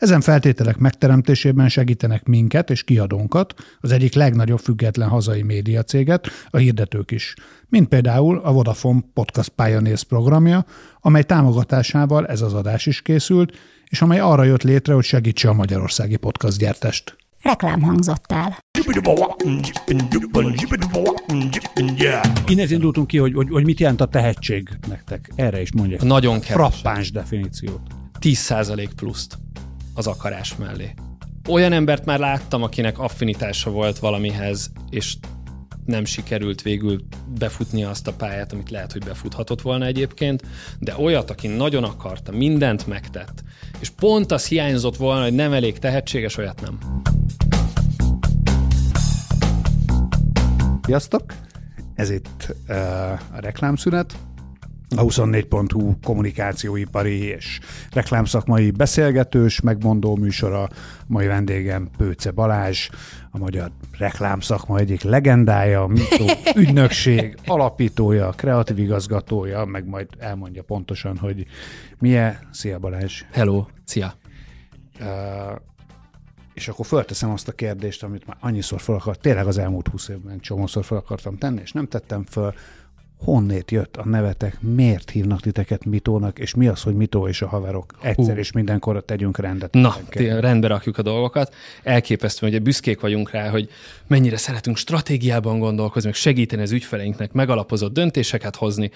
Ezen feltételek megteremtésében segítenek minket és kiadónkat, az egyik legnagyobb független hazai médiacéget, a hirdetők is, mint például a Vodafone Podcast Pioneers programja, amely támogatásával ez az adás is készült, és amely arra jött létre, hogy segítse a magyarországi podcast gyártást. Reklám hangzott el. Innen indultunk ki, hogy, hogy, hogy mit jelent a tehetség nektek. Erre is mondják. Nagyon kevés. Frappáns definíciót. 10% pluszt az akarás mellé. Olyan embert már láttam, akinek affinitása volt valamihez, és nem sikerült végül befutnia azt a pályát, amit lehet, hogy befuthatott volna egyébként, de olyat, aki nagyon akarta, mindent megtett, és pont az hiányzott volna, hogy nem elég tehetséges, olyat nem. Sziasztok! Ez itt uh, a reklámszünet, a 24.hu kommunikációipari és reklámszakmai beszélgetős, megmondó műsora. Mai vendégem Pőce Balázs, a magyar reklámszakma egyik legendája, mitó, ügynökség alapítója, kreatív igazgatója, meg majd elmondja pontosan, hogy milyen. Szia Balázs! Hello! Szia! Uh, és akkor fölteszem azt a kérdést, amit már annyiszor fel akart, tényleg az elmúlt húsz évben csomószor fel akartam tenni, és nem tettem föl, honnét jött a nevetek, miért hívnak titeket Mitónak, és mi az, hogy Mitó és a haverok egyszer Hú. és mindenkorra tegyünk rendet. Na, rendbe rakjuk a dolgokat. Elképesztő, hogy büszkék vagyunk rá, hogy mennyire szeretünk stratégiában gondolkozni, meg segíteni az ügyfeleinknek megalapozott döntéseket hozni.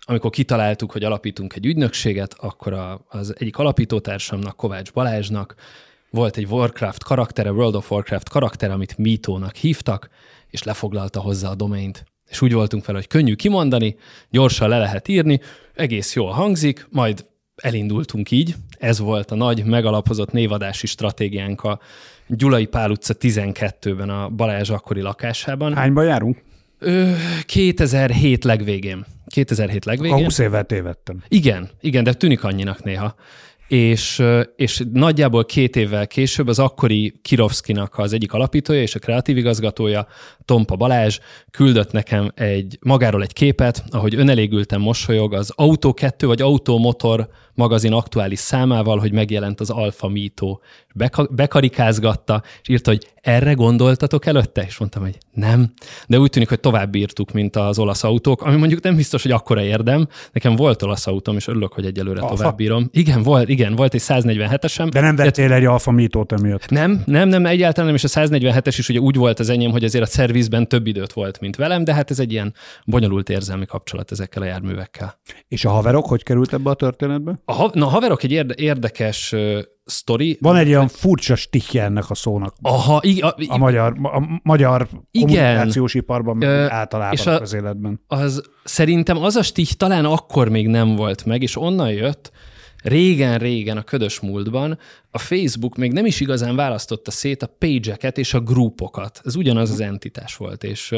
Amikor kitaláltuk, hogy alapítunk egy ügynökséget, akkor a, az egyik alapítótársamnak, Kovács Balázsnak volt egy Warcraft karaktere, World of Warcraft karakter, amit Mitónak hívtak, és lefoglalta hozzá a domaint és úgy voltunk fel, hogy könnyű kimondani, gyorsan le lehet írni, egész jól hangzik, majd elindultunk így. Ez volt a nagy, megalapozott névadási stratégiánk a Gyulai Pál utca 12-ben a Balázs akkori lakásában. Hányban járunk? Ö, 2007 legvégén. 2007 legvégén. A 20 évet tévedtem. Igen, igen, de tűnik annyinak néha és, és nagyjából két évvel később az akkori Kirovszkinak az egyik alapítója és a kreatív igazgatója, Tompa Balázs küldött nekem egy, magáról egy képet, ahogy önelégülten mosolyog az Autó 2 vagy Autó Motor magazin aktuális számával, hogy megjelent az Alfa Mito. Beka- bekarikázgatta, és írta, hogy erre gondoltatok előtte? És mondtam, hogy nem. De úgy tűnik, hogy tovább írtuk, mint az olasz autók, ami mondjuk nem biztos, hogy akkora érdem. Nekem volt olasz autóm, és örülök, hogy egyelőre Alfa? tovább írom. Igen, volt, igen, volt egy 147-esem. De nem vettél de... egy Alfa Mitót emiatt? Nem, nem, nem, egyáltalán nem, és a 147-es is ugye úgy volt az enyém, hogy azért a szervizben több időt volt, mint velem, de hát ez egy ilyen bonyolult érzelmi kapcsolat ezekkel a járművekkel. És a haverok hogy került ebbe a történetbe? A, ha, na, a haverok egy érde, érdekes uh, sztori. Van egy olyan furcsa stikje ennek a szónak. Aha, ig- a, a, magyar, a magyar igen. kommunikációs iparban, meg uh, általában és a, az életben. Az, szerintem az a stih talán akkor még nem volt meg, és onnan jött, régen-régen a ködös múltban a Facebook még nem is igazán választotta szét a page-eket és a groupokat. Ez ugyanaz az entitás volt, és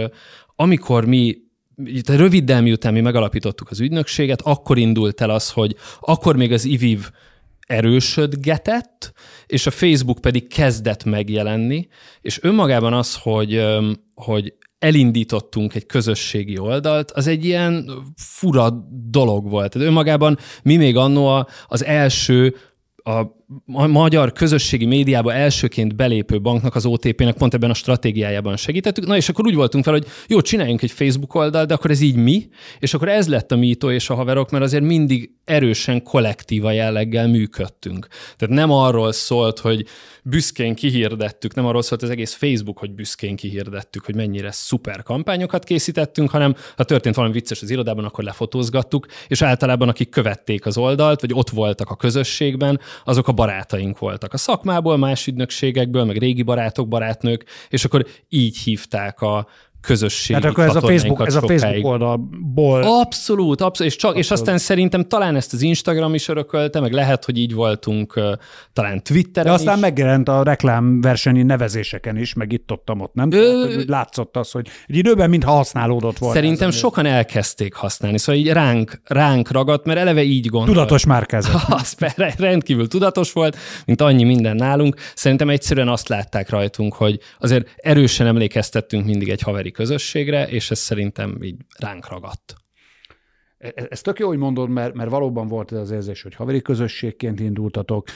amikor mi röviddel miután mi megalapítottuk az ügynökséget, akkor indult el az, hogy akkor még az IVIV erősödgetett, és a Facebook pedig kezdett megjelenni, és önmagában az, hogy, hogy elindítottunk egy közösségi oldalt, az egy ilyen fura dolog volt. Tehát önmagában mi még annó az első a magyar közösségi médiába elsőként belépő banknak, az OTP-nek pont ebben a stratégiájában segítettük. Na és akkor úgy voltunk fel, hogy jó, csináljunk egy Facebook oldalt, de akkor ez így mi, és akkor ez lett a Mito és a haverok, mert azért mindig erősen kollektíva jelleggel működtünk. Tehát nem arról szólt, hogy büszkén kihirdettük, nem arról szólt az egész Facebook, hogy büszkén kihirdettük, hogy mennyire szuper kampányokat készítettünk, hanem ha történt valami vicces az irodában, akkor lefotózgattuk, és általában akik követték az oldalt, vagy ott voltak a közösségben, azok a barátaink voltak. A szakmából, más ügynökségekből, meg régi barátok, barátnők, és akkor így hívták a közösségi Tehát akkor ez a Facebook, ez a. Facebook oldalból. Abszolút, abszolút. És, csak, és aztán szerintem talán ezt az Instagram is örökölte, meg lehet, hogy így voltunk talán Twitteren De aztán is. megjelent a reklámversenyi nevezéseken is, meg itt ott, ott nem? Ö- Tehát, hogy látszott az, hogy egy időben mintha használódott volna. Szerintem ez a- sokan elkezdték használni, szóval így ránk, ránk ragadt, mert eleve így gondolt. Tudatos márkázat. Az rendkívül tudatos volt, mint annyi minden nálunk. Szerintem egyszerűen azt látták rajtunk, hogy azért erősen emlékeztettünk mindig egy haveri közösségre, és ez szerintem így ránk ragadt. Ez, ez tök jó, hogy mondod, mert, mert valóban volt ez az érzés, hogy haveri közösségként indultatok,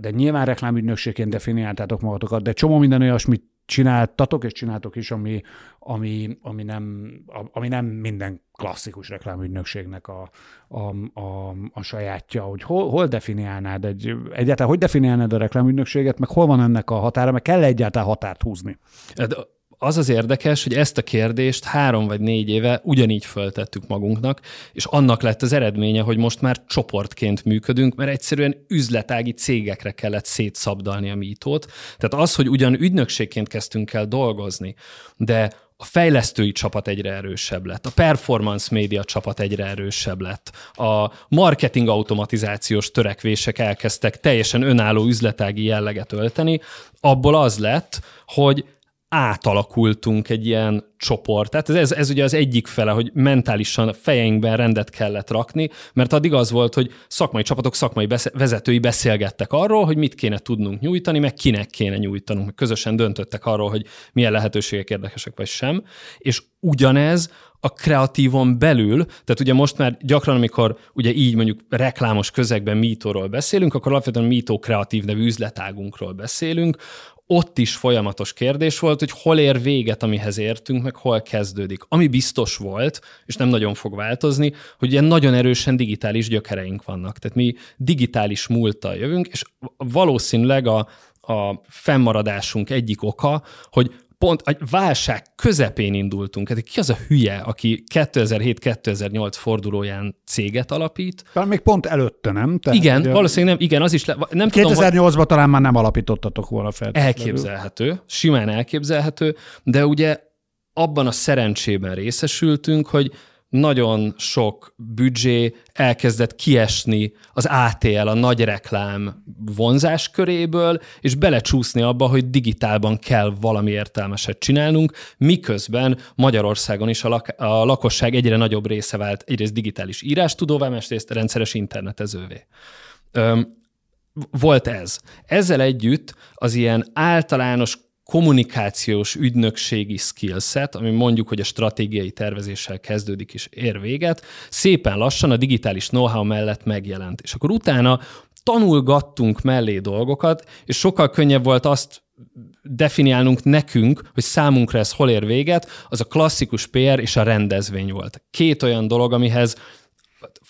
de nyilván reklámügynökségként definiáltátok magatokat, de csomó minden olyasmit csináltatok, és csináltok is, ami, ami, ami, nem, ami nem minden klasszikus reklámügynökségnek a, a, a, a sajátja, hogy hol, hol definiálnád egy, egyáltalán hogy definiálnád a reklámügynökséget, meg hol van ennek a határa, meg kell egyáltalán határt húzni? Hát Az az érdekes, hogy ezt a kérdést három vagy négy éve ugyanígy föltettük magunknak, és annak lett az eredménye, hogy most már csoportként működünk, mert egyszerűen üzletági cégekre kellett szétszabdalni a mítót. Tehát az, hogy ugyan ügynökségként kezdtünk el dolgozni, de a fejlesztői csapat egyre erősebb lett, a performance média csapat egyre erősebb lett, a marketing automatizációs törekvések elkezdtek teljesen önálló üzletági jelleget ölteni, abból az lett, hogy átalakultunk egy ilyen csoport. Tehát ez, ez ugye az egyik fele, hogy mentálisan fejeinkben rendet kellett rakni, mert addig az volt, hogy szakmai csapatok, szakmai besz- vezetői beszélgettek arról, hogy mit kéne tudnunk nyújtani, meg kinek kéne nyújtanunk, meg közösen döntöttek arról, hogy milyen lehetőségek érdekesek vagy sem, és ugyanez a kreatívon belül, tehát ugye most már gyakran, amikor ugye így mondjuk reklámos közegben Mítóról beszélünk, akkor alapvetően Mító kreatív nevű üzletágunkról beszélünk, ott is folyamatos kérdés volt, hogy hol ér véget, amihez értünk, meg hol kezdődik. Ami biztos volt, és nem nagyon fog változni, hogy ilyen nagyon erősen digitális gyökereink vannak. Tehát mi digitális múlttal jövünk, és valószínűleg a, a fennmaradásunk egyik oka, hogy pont a válság közepén indultunk. Hát ki az a hülye, aki 2007-2008 fordulóján céget alapít? Talán még pont előtte, nem? Tehát, Igen, ugye valószínűleg nem, igen, az is le, nem tudom, hogy 2008-ban talán már nem alapítottatok volna fel. elképzelhető, simán elképzelhető, de ugye abban a szerencsében részesültünk, hogy nagyon sok büdzsé elkezdett kiesni az ATL, a nagy reklám vonzás köréből, és belecsúszni abba, hogy digitálban kell valami értelmeset csinálnunk, miközben Magyarországon is a, lak- a lakosság egyre nagyobb része vált egyrészt digitális írástudóvá, másrészt rendszeres internetezővé. Öm, volt ez. Ezzel együtt az ilyen általános kommunikációs ügynökségi skillset, ami mondjuk, hogy a stratégiai tervezéssel kezdődik és ér véget, szépen lassan a digitális know-how mellett megjelent. És akkor utána tanulgattunk mellé dolgokat, és sokkal könnyebb volt azt definiálnunk nekünk, hogy számunkra ez hol ér véget, az a klasszikus PR és a rendezvény volt. Két olyan dolog, amihez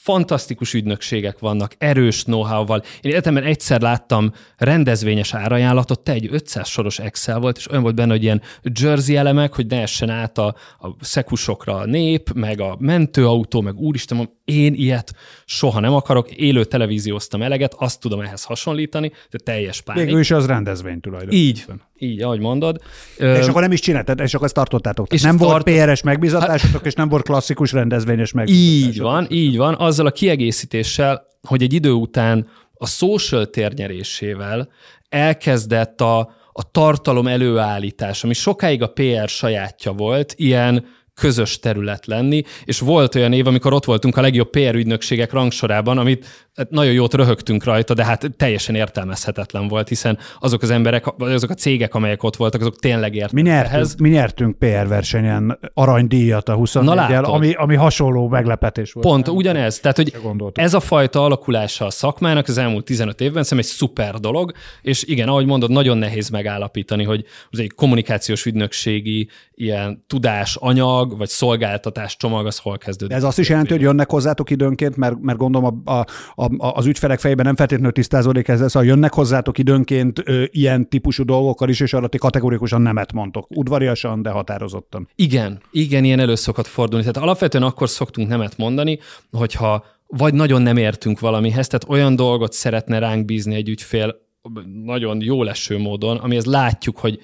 fantasztikus ügynökségek vannak, erős know-how-val. Én egyetemen egyszer láttam rendezvényes árajánlatot, te egy 500 soros Excel volt, és olyan volt benne, hogy ilyen jersey elemek, hogy ne essen át a, a szekusokra a nép, meg a mentőautó, meg úristen, mondom, én ilyet soha nem akarok, élő televízióztam eleget, azt tudom ehhez hasonlítani, de teljes pánik. Végül is az rendezvény tulajdonképpen. Így, így, ahogy mondod. És akkor nem is csináltad, és akkor ezt tartottátok. És nem volt tart- PR-es megbízatásotok, és nem volt klasszikus rendezvényes megbízatásotok. Így van, így van, azzal a kiegészítéssel, hogy egy idő után a social térnyerésével elkezdett a, a tartalom előállítás, ami sokáig a PR sajátja volt, ilyen közös terület lenni, és volt olyan év, amikor ott voltunk a legjobb PR ügynökségek rangsorában, amit hát nagyon jót röhögtünk rajta, de hát teljesen értelmezhetetlen volt, hiszen azok az emberek, vagy azok a cégek, amelyek ott voltak, azok tényleg értek Mi nyertünk, ehhez. mi nyertünk PR versenyen arany-díjat a 24 látod. ami, ami hasonló meglepetés volt. Pont ugyanez. Tehát, hogy ez a fajta alakulása a szakmának az elmúlt 15 évben szerintem egy szuper dolog, és igen, ahogy mondod, nagyon nehéz megállapítani, hogy az egy kommunikációs ügynökségi ilyen tudás, anyag, vagy szolgáltatás csomag, az hol kezdődik. De ez azt is jelenti, hogy jönnek hozzátok időnként, mert, mert gondolom a, a, a, az ügyfelek fejében nem feltétlenül tisztázódik ez, szóval jönnek hozzátok időnként ö, ilyen típusú dolgokkal is, és arra ti kategorikusan nemet mondtok. Udvariasan, de határozottan. Igen, igen, ilyen elő szokott fordulni. Tehát alapvetően akkor szoktunk nemet mondani, hogyha vagy nagyon nem értünk valamihez, tehát olyan dolgot szeretne ránk bízni egy ügyfél nagyon jó leső módon, amihez látjuk, hogy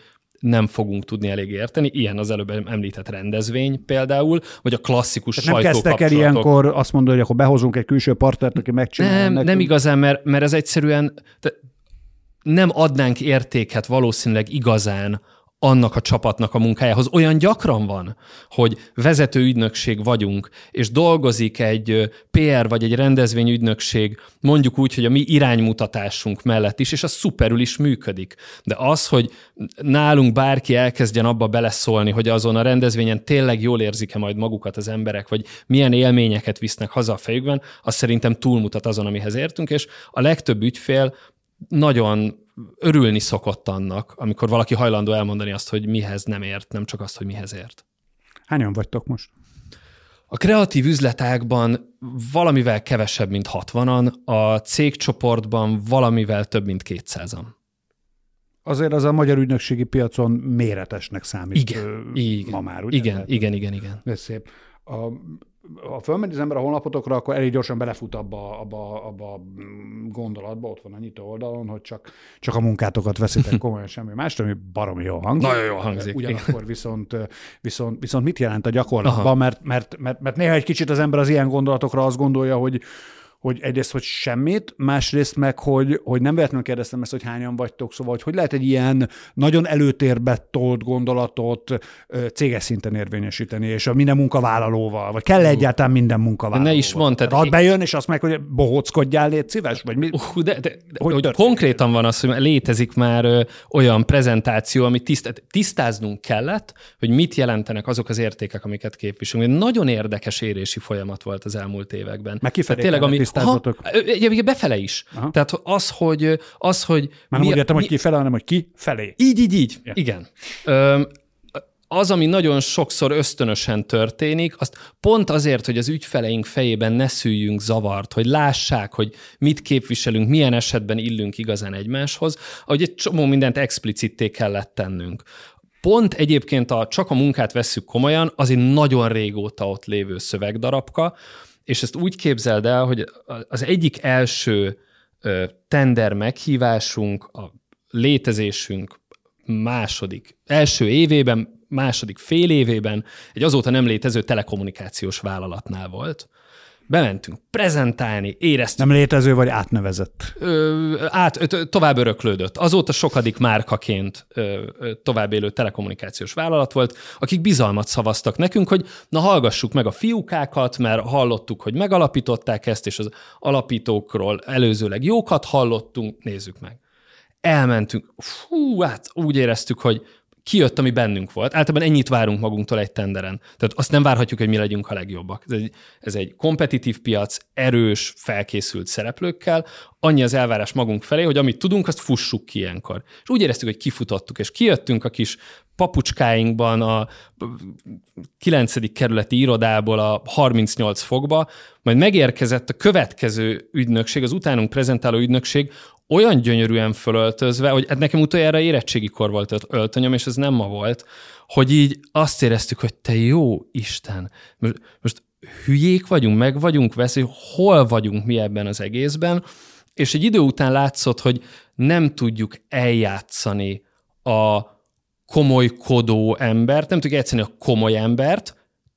nem fogunk tudni elég érteni. Ilyen az előbb említett rendezvény például, vagy a klasszikus Tehát nem kezdtek el ilyenkor azt mondani, hogy akkor behozunk egy külső partnert, aki megcsinálja. Nem, nekünk. nem igazán, mert, mert ez egyszerűen nem adnánk értéket valószínűleg igazán annak a csapatnak a munkájához. Olyan gyakran van, hogy vezető ügynökség vagyunk, és dolgozik egy PR vagy egy rendezvényügynökség, mondjuk úgy, hogy a mi iránymutatásunk mellett is, és az szuperül is működik. De az, hogy nálunk bárki elkezdjen abba beleszólni, hogy azon a rendezvényen tényleg jól érzik-e majd magukat az emberek, vagy milyen élményeket visznek haza a fejükben, az szerintem túlmutat azon, amihez értünk, és a legtöbb ügyfél nagyon örülni szokott annak, amikor valaki hajlandó elmondani azt, hogy mihez nem ért, nem csak azt, hogy mihez ért. Hányan vagytok most? A kreatív üzletágban valamivel kevesebb, mint 60-an, a cégcsoportban valamivel több, mint 200-an. Azért az a magyar ügynökségi piacon méretesnek számít igen, igen, ma már, ugye? Igen, igen, igen, igen. Ez szép. A, ha fölmegy az ember a honlapotokra, akkor elég gyorsan belefut abba, abba, abba a gondolatba, ott van a nyitó oldalon, hogy csak, csak a munkátokat veszitek komolyan semmi más, ami baromi jó hangzik. Nagyon jó hangzik. Ugyanakkor viszont, viszont, viszont mit jelent a gyakorlatban, mert, mert, mert, mert néha egy kicsit az ember az ilyen gondolatokra azt gondolja, hogy hogy egyrészt, hogy semmit, másrészt meg, hogy, hogy nem véletlenül kérdeztem ezt, hogy hányan vagytok, szóval, hogy hogy lehet egy ilyen nagyon előtérbe tolt gondolatot céges szinten érvényesíteni, és a minden munkavállalóval, vagy kell egyáltalán minden munkavállalóval? Ne is mondtad. Tehát bejön, és azt meg, hogy bohóckodjál, légy szíves? Vagy mi? Uh, de, de, de, hogy, hogy konkrétan van az, hogy létezik már ö, olyan prezentáció, amit tiszt, tisztáznunk kellett, hogy mit jelentenek azok az értékek, amiket képviselünk. Nagyon érdekes érési folyamat volt az elmúlt években. Meg tényleg, ami, tisztázatok? Ha, befele is. Aha. Tehát az, hogy... Az, hogy Már nem úgy értem, mi, hogy kifele, hanem hogy ki felé. Így, így, így. Ja. Igen. Öm, az, ami nagyon sokszor ösztönösen történik, azt pont azért, hogy az ügyfeleink fejében ne szüljünk zavart, hogy lássák, hogy mit képviselünk, milyen esetben illünk igazán egymáshoz, ahogy egy csomó mindent explicitté kellett tennünk. Pont egyébként a csak a munkát vesszük komolyan, az egy nagyon régóta ott lévő szövegdarabka, és ezt úgy képzeld el, hogy az egyik első tender meghívásunk, a létezésünk második, első évében, második fél évében egy azóta nem létező telekommunikációs vállalatnál volt, bementünk prezentálni, éreztük. Nem létező vagy átnevezett? Ö, át, ö, tovább öröklődött. Azóta sokadik márkaként ö, ö, tovább élő telekommunikációs vállalat volt, akik bizalmat szavaztak nekünk, hogy na hallgassuk meg a fiúkákat, mert hallottuk, hogy megalapították ezt, és az alapítókról előzőleg jókat hallottunk, nézzük meg. Elmentünk, fú, hát úgy éreztük, hogy kijött, ami bennünk volt. Általában ennyit várunk magunktól egy tenderen. Tehát azt nem várhatjuk, hogy mi legyünk a legjobbak. Ez egy, ez egy kompetitív piac, erős, felkészült szereplőkkel. Annyi az elvárás magunk felé, hogy amit tudunk, azt fussuk ki ilyenkor. És úgy éreztük, hogy kifutottuk, és kijöttünk a kis papucskáinkban a 9. kerületi irodából a 38 fokba, majd megérkezett a következő ügynökség, az utánunk prezentáló ügynökség, olyan gyönyörűen fölöltözve, hogy hát nekem utoljára érettségikor volt öltönyöm, és ez nem ma volt, hogy így azt éreztük, hogy te jó Isten, most, most hülyék vagyunk, meg vagyunk veszni, hol vagyunk mi ebben az egészben, és egy idő után látszott, hogy nem tudjuk eljátszani a komolykodó embert, nem tudjuk eljátszani a komoly embert,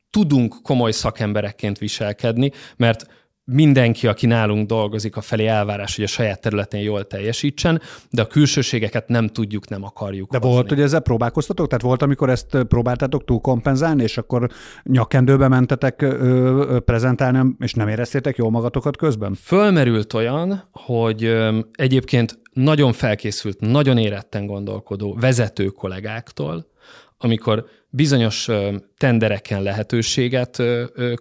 tudunk komoly szakemberekként viselkedni, mert mindenki, aki nálunk dolgozik, a felé elvárás, hogy a saját területén jól teljesítsen, de a külsőségeket nem tudjuk, nem akarjuk. De hozni. volt, hogy ezzel próbálkoztatok? Tehát volt, amikor ezt próbáltátok túlkompenzálni, és akkor nyakkendőbe mentetek ö, ö, prezentálni, és nem éreztétek jól magatokat közben? Fölmerült olyan, hogy ö, egyébként nagyon felkészült, nagyon éretten gondolkodó vezető kollégáktól, amikor bizonyos tendereken lehetőséget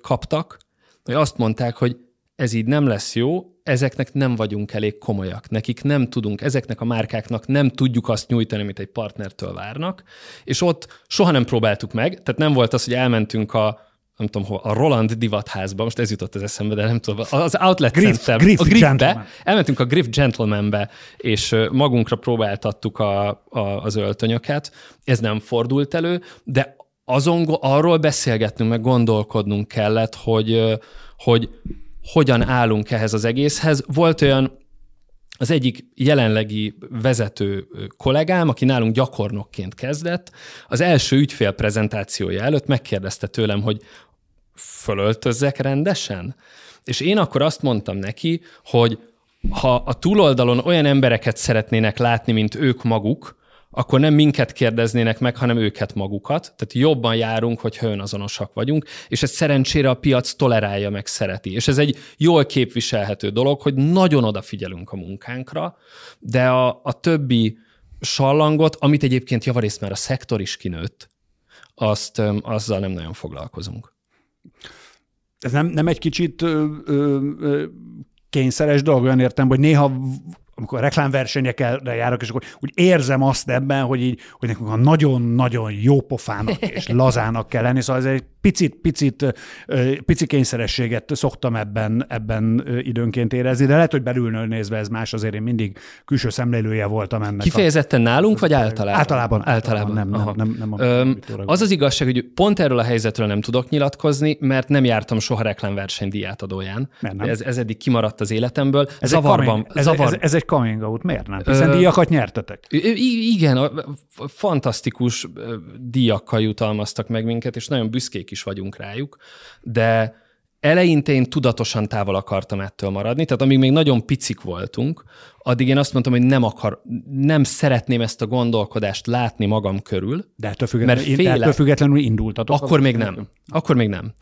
kaptak, hogy azt mondták, hogy ez így nem lesz jó, ezeknek nem vagyunk elég komolyak, nekik nem tudunk, ezeknek a márkáknak nem tudjuk azt nyújtani, amit egy partnertől várnak, és ott soha nem próbáltuk meg, tehát nem volt az, hogy elmentünk a nem tudom, a Roland divatházba, most ez jutott az eszembe, de nem tudom, az Outlet Griff, Center, Griff a Griffbe, Gentleman. elmentünk a Griff Gentlemanbe, és magunkra próbáltattuk a, a, az öltönyöket, ez nem fordult elő, de azon, arról beszélgetnünk, meg gondolkodnunk kellett, hogy, hogy hogyan állunk ehhez az egészhez. Volt olyan az egyik jelenlegi vezető kollégám, aki nálunk gyakornokként kezdett, az első ügyfél prezentációja előtt megkérdezte tőlem, hogy fölöltözzek rendesen? És én akkor azt mondtam neki, hogy ha a túloldalon olyan embereket szeretnének látni, mint ők maguk, akkor nem minket kérdeznének meg, hanem őket magukat. Tehát jobban járunk, hogyha önazonosak vagyunk, és ezt szerencsére a piac tolerálja meg, szereti. És ez egy jól képviselhető dolog, hogy nagyon odafigyelünk a munkánkra, de a, a többi sallangot, amit egyébként javarészt már a szektor is kinőtt, azt azzal nem nagyon foglalkozunk. Ez nem, nem egy kicsit ö, ö, kényszeres dolog, olyan értem, hogy néha amikor reklámversenyekre járok, és akkor úgy érzem azt ebben, hogy így, hogy nekünk a nagyon-nagyon jó pofának és lazának kell lenni, szóval ez egy picit, picit, pici kényszerességet szoktam ebben, ebben időnként érezni, de lehet, hogy belülnől nézve ez más, azért én mindig külső szemlélője voltam ennek. Kifejezetten a... nálunk, vagy általában? Általában. Általában, nem, nem, nem, nem a Öm, Az az igazság, hogy pont erről a helyzetről nem tudok nyilatkozni, mert nem jártam soha reklámverseny díjátadóján. Ez, ez eddig kimaradt az életemből. Ez Zavarban, egy coming, ez, ez, ez egy coming out, miért nem? Hiszen Ö... díjakat nyertetek. Igen, fantasztikus díjakkal jutalmaztak meg minket, és nagyon büszkék is vagyunk rájuk, de eleinte én tudatosan távol akartam ettől maradni, tehát amíg még nagyon picik voltunk, addig én azt mondtam, hogy nem akar, nem szeretném ezt a gondolkodást látni magam körül. De ettől függetlenül, mert félek, ettől függetlenül indultatok? Akkor még nem. Akkor még nem.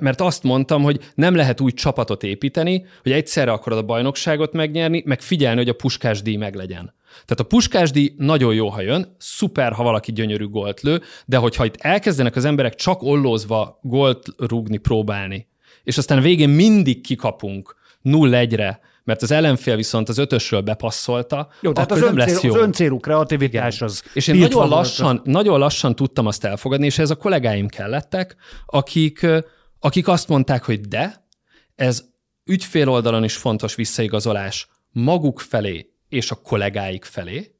Mert azt mondtam, hogy nem lehet úgy csapatot építeni, hogy egyszerre akarod a bajnokságot megnyerni, meg figyelni, hogy a puskás díj meglegyen. Tehát a puskásdi nagyon jó, ha jön, szuper, ha valaki gyönyörű gólt lő, de hogyha itt elkezdenek az emberek csak ollózva gólt rúgni, próbálni, és aztán végén mindig kikapunk 0-1-re, mert az ellenfél viszont az ötösről bepasszolta, jó, tehát az nem öncél, lesz jó. Az öncélú kreativitás az És én nagyon lassan, nagyon lassan tudtam azt elfogadni, és ez a kollégáim kellettek, akik, akik azt mondták, hogy de, ez ügyfél oldalon is fontos visszaigazolás maguk felé és a kollégáik felé.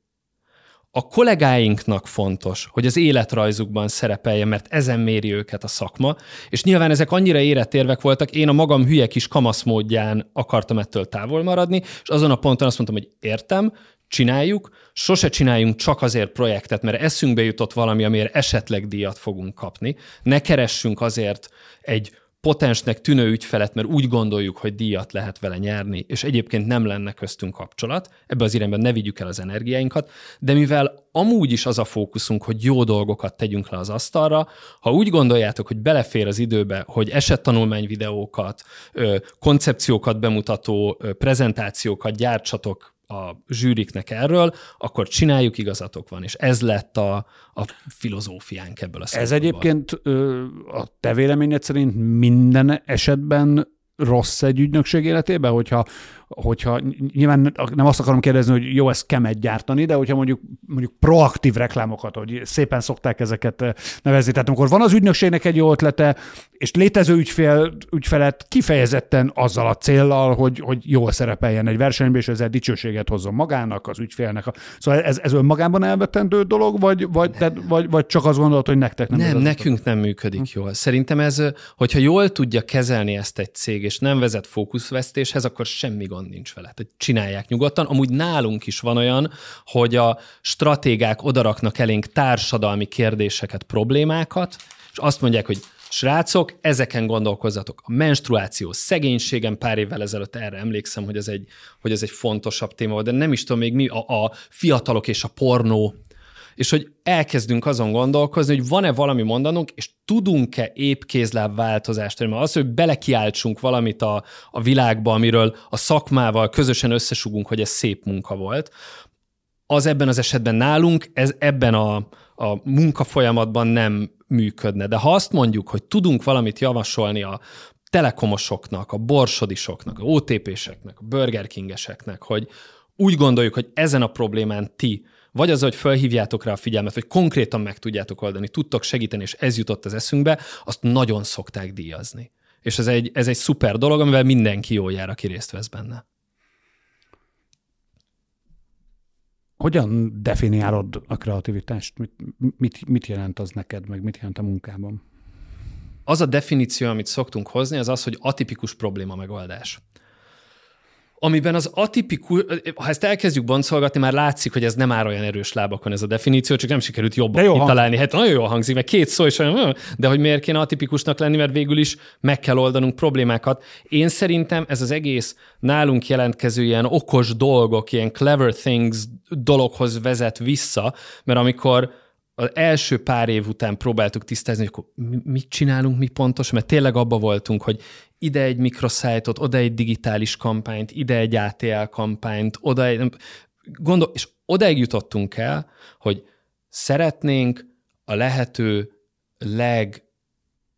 A kollégáinknak fontos, hogy az életrajzukban szerepeljen, mert ezen méri őket a szakma, és nyilván ezek annyira érett voltak, én a magam hülye kis kamasz módján akartam ettől távol maradni, és azon a ponton azt mondtam, hogy értem, csináljuk, sose csináljunk csak azért projektet, mert eszünkbe jutott valami, amiért esetleg díjat fogunk kapni. Ne keressünk azért egy potensnek tűnő ügyfelet, mert úgy gondoljuk, hogy díjat lehet vele nyerni, és egyébként nem lenne köztünk kapcsolat, ebbe az irányban ne vigyük el az energiáinkat, de mivel amúgy is az a fókuszunk, hogy jó dolgokat tegyünk le az asztalra, ha úgy gondoljátok, hogy belefér az időbe, hogy esettanulmány videókat, koncepciókat bemutató prezentációkat gyártsatok a zsűriknek erről, akkor csináljuk, igazatok van. És ez lett a, a filozófiánk ebből a Ez egyébként a te véleményed szerint minden esetben rossz egy ügynökség életében, hogyha hogyha nyilván nem azt akarom kérdezni, hogy jó, ezt kemet gyártani, de hogyha mondjuk, mondjuk proaktív reklámokat, hogy szépen szokták ezeket eh, nevezni. Tehát amikor van az ügynökségnek egy jó ötlete, és létező ügyfél, ügyfelet kifejezetten azzal a céllal, hogy, hogy jól szerepeljen egy versenyben, és ezzel dicsőséget hozzon magának, az ügyfélnek. Szóval ez, ez önmagában elvetendő dolog, vagy, vagy, te, vagy, vagy csak azt gondolod, hogy nektek nem Nem, nekünk nem működik jól. Szerintem ez, hogyha jól tudja kezelni ezt egy cég, és nem vezet fókuszvesztéshez, akkor semmi gond nincs vele. Tehát csinálják nyugodtan. Amúgy nálunk is van olyan, hogy a stratégák odaraknak elénk társadalmi kérdéseket, problémákat, és azt mondják, hogy Srácok, ezeken gondolkozzatok. A menstruáció, szegénységen pár évvel ezelőtt erre emlékszem, hogy ez egy, hogy ez egy fontosabb téma volt, de nem is tudom még mi, a, a fiatalok és a pornó és hogy elkezdünk azon gondolkozni, hogy van-e valami mondanunk, és tudunk-e épp kézláb változást. Mert az, hogy belekiáltsunk valamit a, a világba, amiről a szakmával közösen összesugunk, hogy ez szép munka volt, az ebben az esetben nálunk, ez ebben a, a munkafolyamatban nem működne. De ha azt mondjuk, hogy tudunk valamit javasolni a telekomosoknak, a borsodisoknak, a OTP-seknek, a Burger King-eseknek, hogy úgy gondoljuk, hogy ezen a problémán ti vagy az, hogy felhívjátok rá a figyelmet, hogy konkrétan meg tudjátok oldani, tudtok segíteni, és ez jutott az eszünkbe, azt nagyon szokták díjazni. És ez egy, ez egy szuper dolog, amivel mindenki jól jár, aki részt vesz benne. Hogyan definiálod a kreativitást? Mit, mit, mit jelent az neked, meg mit jelent a munkában? Az a definíció, amit szoktunk hozni, az az, hogy atipikus probléma megoldás amiben az atipikus, ha ezt elkezdjük boncolgatni, már látszik, hogy ez nem áll olyan erős lábakon ez a definíció, csak nem sikerült jobban jó kitalálni. Hát nagyon jól hangzik, mert két szó is olyan, de hogy miért kéne atipikusnak lenni, mert végül is meg kell oldanunk problémákat. Én szerintem ez az egész nálunk jelentkező ilyen okos dolgok, ilyen clever things dologhoz vezet vissza, mert amikor az első pár év után próbáltuk tisztázni, hogy akkor mit csinálunk mi pontos, mert tényleg abba voltunk, hogy ide egy mikrosite oda egy digitális kampányt, ide egy ATL kampányt, oda egy... Gondol, és odaig jutottunk el, hogy szeretnénk a lehető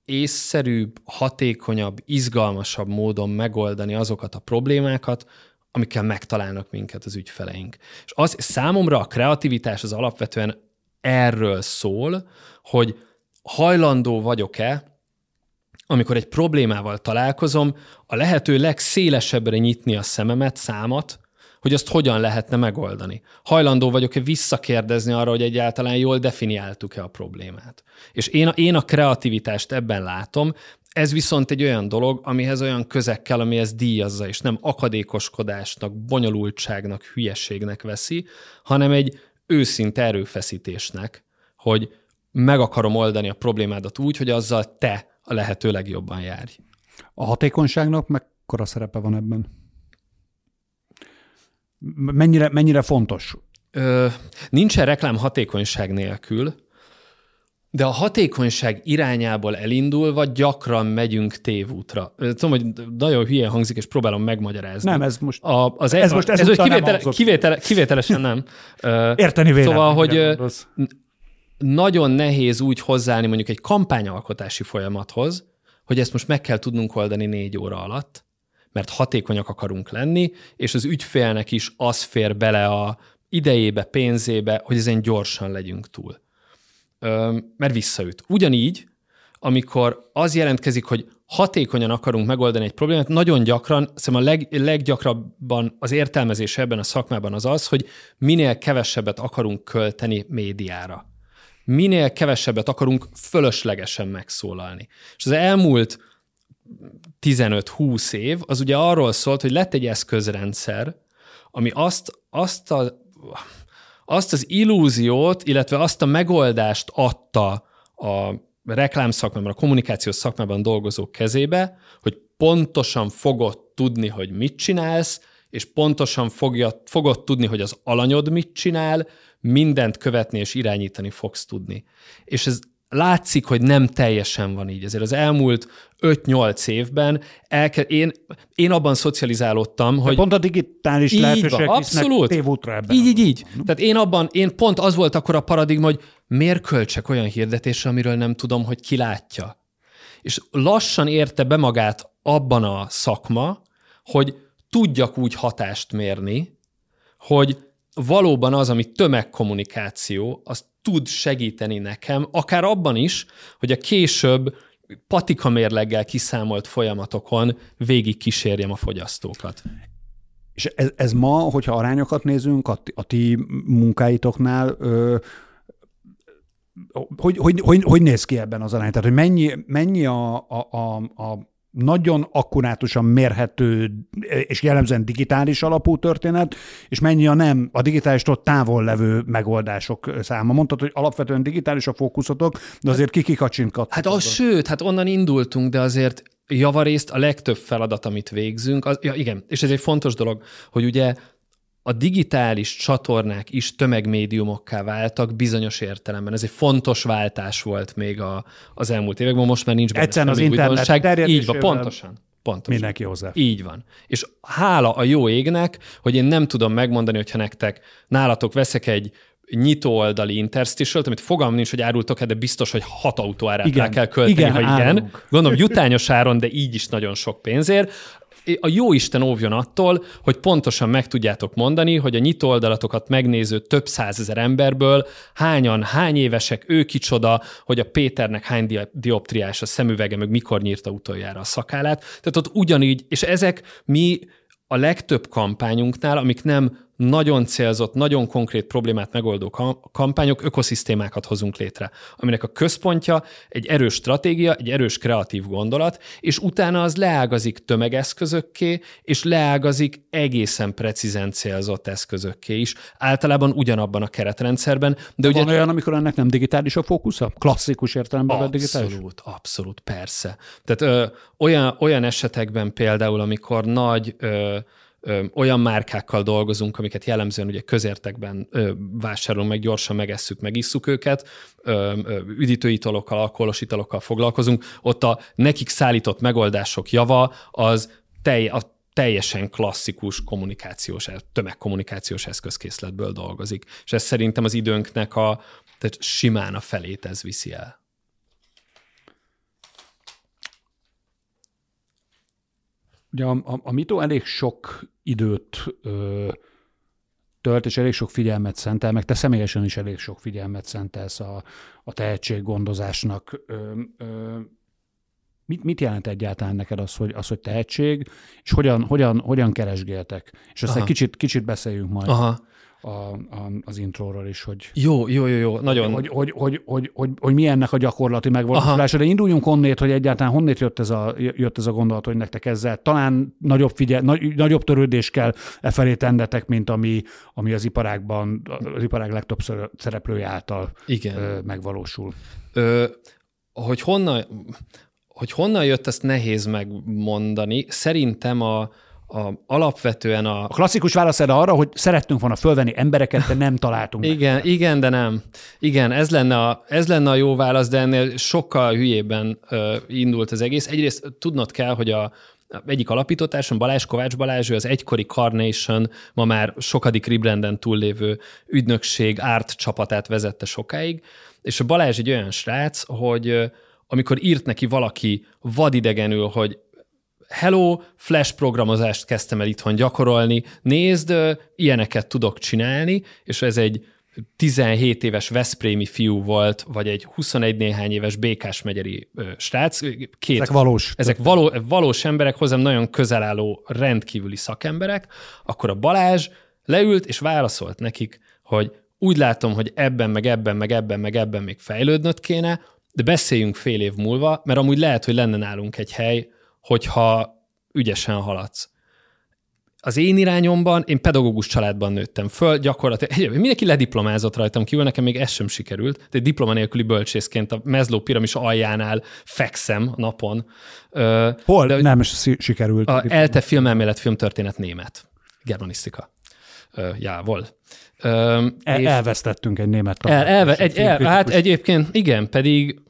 legészszerűbb, hatékonyabb, izgalmasabb módon megoldani azokat a problémákat, amikkel megtalálnak minket az ügyfeleink. És az számomra a kreativitás az alapvetően erről szól, hogy hajlandó vagyok-e, amikor egy problémával találkozom, a lehető legszélesebbre nyitni a szememet, számat, hogy azt hogyan lehetne megoldani. Hajlandó vagyok-e visszakérdezni arra, hogy egyáltalán jól definiáltuk-e a problémát. És én a, én a kreativitást ebben látom, ez viszont egy olyan dolog, amihez olyan közekkel, ami ezt díjazza, és nem akadékoskodásnak, bonyolultságnak, hülyeségnek veszi, hanem egy őszinte erőfeszítésnek, hogy meg akarom oldani a problémádat úgy, hogy azzal te a lehető legjobban járj. A hatékonyságnak mekkora szerepe van ebben? Mennyire, mennyire fontos? Ö, nincsen reklám hatékonyság nélkül, de a hatékonyság irányából elindulva gyakran megyünk tévútra. Tudom, hogy nagyon hülye hangzik, és próbálom megmagyarázni. Nem, ez most, a, az ez, most ez, ez kivétele, nem kivétele, kivételesen nem. Érteni vélem. Szóval, hogy nagyon nehéz úgy hozzáállni mondjuk egy kampányalkotási folyamathoz, hogy ezt most meg kell tudnunk oldani négy óra alatt, mert hatékonyak akarunk lenni, és az ügyfélnek is az fér bele a idejébe, pénzébe, hogy ezen gyorsan legyünk túl mert visszaüt. Ugyanígy, amikor az jelentkezik, hogy hatékonyan akarunk megoldani egy problémát, nagyon gyakran, szerintem a leg, leggyakrabban az értelmezés ebben a szakmában az az, hogy minél kevesebbet akarunk költeni médiára. Minél kevesebbet akarunk fölöslegesen megszólalni. És az elmúlt 15-20 év, az ugye arról szólt, hogy lett egy eszközrendszer, ami azt, azt a azt az illúziót, illetve azt a megoldást adta a reklámszakmában, a kommunikációs szakmában dolgozók kezébe, hogy pontosan fogod tudni, hogy mit csinálsz, és pontosan fogja, fogod tudni, hogy az alanyod mit csinál, mindent követni és irányítani fogsz tudni. És ez látszik, hogy nem teljesen van így. Ezért az elmúlt 5-8 évben elke, én, én abban szocializálódtam, De hogy... pont a digitális lehetőségek abszolút. tévútra ebben. Így, így, így. Tehát én abban, én pont az volt akkor a paradigma, hogy miért költsek olyan hirdetésre, amiről nem tudom, hogy ki látja. És lassan érte be magát abban a szakma, hogy tudjak úgy hatást mérni, hogy valóban az, ami tömegkommunikáció, az tud segíteni nekem, akár abban is, hogy a később patika mérleggel kiszámolt folyamatokon végig kísérjem a fogyasztókat. És ez, ez ma, hogyha arányokat nézünk a, a ti munkáitoknál, ö, hogy, hogy, hogy, hogy néz ki ebben az arány? Tehát, hogy mennyi, mennyi a, a, a, a nagyon akkurátusan mérhető és jellemzően digitális alapú történet, és mennyi a nem, a digitálistól távol levő megoldások száma. Mondtad, hogy alapvetően digitális a fókuszotok, de azért kikikacsinkat. Hát az sőt, hát onnan indultunk, de azért javarészt a legtöbb feladat, amit végzünk, az, ja igen, és ez egy fontos dolog, hogy ugye a digitális csatornák is tömegmédiumokká váltak bizonyos értelemben. Ez egy fontos váltás volt még a, az elmúlt években, most már nincs benne Egyszerűen az internet Így van, pontosan. Pontosan. Mindenki hozzá. Így van. És hála a jó égnek, hogy én nem tudom megmondani, hogyha nektek nálatok veszek egy nyitó oldali interstitial amit fogalmam nincs, hogy árultok de biztos, hogy hat autó árát igen. kell költeni, igen, ha igen. Árulunk. Gondolom jutányos áron, de így is nagyon sok pénzért a jó Isten óvjon attól, hogy pontosan meg tudjátok mondani, hogy a nyitó oldalatokat megnéző több százezer emberből hányan, hány évesek, ő kicsoda, hogy a Péternek hány dioptriás a szemüvege, meg mikor nyírta utoljára a szakálát. Tehát ott ugyanígy, és ezek mi a legtöbb kampányunknál, amik nem nagyon célzott, nagyon konkrét problémát megoldó kampányok, ökoszisztémákat hozunk létre, aminek a központja egy erős stratégia, egy erős kreatív gondolat, és utána az leágazik tömegeszközökké, és leágazik egészen precízen célzott eszközökké is, általában ugyanabban a keretrendszerben. De, de ugye... van olyan, amikor ennek nem digitális a fókusza? Klasszikus értelemben abszolút, digitális? Abszolút, abszolút, persze. Tehát ö, olyan, olyan esetekben például, amikor nagy ö, olyan márkákkal dolgozunk, amiket jellemzően ugye közértekben ö, vásárolunk meg, gyorsan megesszük, megisszuk őket, ö, ö, üdítőitalokkal, alkoholos italokkal foglalkozunk, ott a nekik szállított megoldások java az telj, a teljesen klasszikus kommunikációs, tömegkommunikációs eszközkészletből dolgozik. És ez szerintem az időnknek a, tehát simán a felét ez viszi el. Ugye a, a, a Mito elég sok időt ö, tölt, és elég sok figyelmet szentel, meg te személyesen is elég sok figyelmet szentelsz a, a tehetséggondozásnak. Ö, ö, mit, mit jelent egyáltalán neked az, hogy, az, hogy tehetség, és hogyan, hogyan, hogyan keresgéltek? És aztán kicsit, kicsit beszéljünk majd. Aha a, a, az intróról is, hogy... Jó, jó, jó, jó, nagyon... Hogy, hogy, hogy, hogy, hogy, hogy mi ennek a gyakorlati megvalósulása, de induljunk honnét, hogy egyáltalán honnét jött ez, a, jött ez a gondolat, hogy nektek ezzel talán nagyobb, figyel, nagy, nagyobb törődés kell e felé tendetek, mint ami, ami az iparágban, az iparág legtöbb szereplője által Igen. Ö, megvalósul. Ö, hogy honnan, hogy honnan jött, ezt nehéz megmondani. Szerintem a, a, alapvetően a... A klasszikus válasz erre arra, hogy szerettünk volna fölvenni embereket, de nem találtunk. igen, meg. igen, de nem. Igen, ez lenne, a, ez lenne a jó válasz, de ennél sokkal hülyében uh, indult az egész. Egyrészt tudnod kell, hogy a, egyik alapítótársam, Balázs Kovács Balázs, ő az egykori Carnation, ma már sokadik rebranden túllévő ügynökség árt csapatát vezette sokáig, és a Balázs egy olyan srác, hogy amikor írt neki valaki vadidegenül, hogy hello, flash programozást kezdtem el itthon gyakorolni, nézd, ilyeneket tudok csinálni, és ez egy 17 éves Veszprémi fiú volt, vagy egy 21 néhány éves Békás megyeri srác. Két, ezek valós. Ezek való, valós emberek, hozzám nagyon közel álló rendkívüli szakemberek. Akkor a Balázs leült és válaszolt nekik, hogy úgy látom, hogy ebben, meg ebben, meg ebben, meg ebben még fejlődnöd kéne, de beszéljünk fél év múlva, mert amúgy lehet, hogy lenne nálunk egy hely, hogyha ügyesen haladsz. Az én irányomban, én pedagógus családban nőttem föl, gyakorlatilag mindenki lediplomázott rajtam kívül, nekem még ez sem sikerült, de diploma nélküli bölcsészként a Mezló piramis aljánál fekszem a napon. Hol de, nem sikerült? A ELTE filmelmélet, filmtörténet német. Germanisztika. Jávol. El, elvesztettünk egy német el, elve, egy, el, Hát egyébként igen, pedig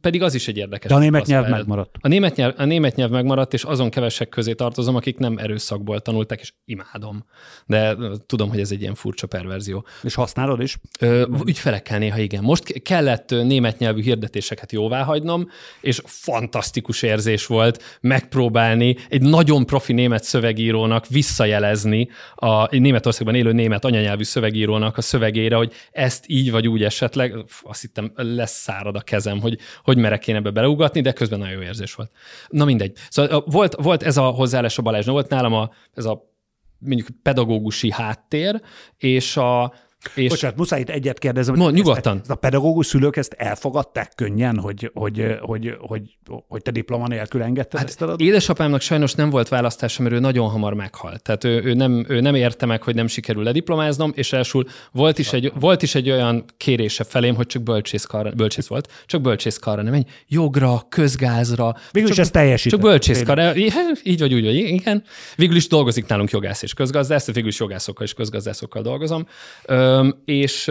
pedig az is egy érdekes. De a német nyelv megmaradt. A német nyelv, a német nyelv megmaradt, és azon kevesek közé tartozom, akik nem erőszakból tanulták, és imádom. De tudom, hogy ez egy ilyen furcsa perverzió. És használod is? Ö, ügyfelekkel néha igen. Most kellett német nyelvű hirdetéseket jóvá hagynom, és fantasztikus érzés volt megpróbálni egy nagyon profi német szövegírónak visszajelezni a Németországban élő német anyanyelvű szövegírónak a szövegére, hogy ezt így vagy úgy esetleg, azt hittem lesz szárad a kezem, hogy hogy merek én ebbe beleugatni, de közben nagyon jó érzés volt. Na mindegy. Szóval volt, volt ez a hozzáállás a Balázs, volt nálam a, ez a mondjuk pedagógusi háttér, és a, és... Bocsánat, muszáj itt egyet kérdezem. Mond, nyugodtan. Ezt, a pedagógus szülők ezt elfogadták könnyen, hogy, hogy, hogy, hogy, hogy te diploma nélkül engedted hát ezt eladni? Édesapámnak sajnos nem volt választása, mert ő nagyon hamar meghalt. Tehát ő, ő, nem, ő nem érte meg, hogy nem sikerül lediplomáznom, és elsől volt is, egy, volt is egy olyan kérése felém, hogy csak bölcsészkarra, bölcsész volt, csak bölcsészkarra nem menj, jogra, közgázra. Végül is ez teljesített. Csak bölcsészkarra, így vagy úgy vagy, igen. Végül is dolgozik nálunk jogász és közgazdász, végül is jogászokkal és közgazdászokkal dolgozom. Ö, és,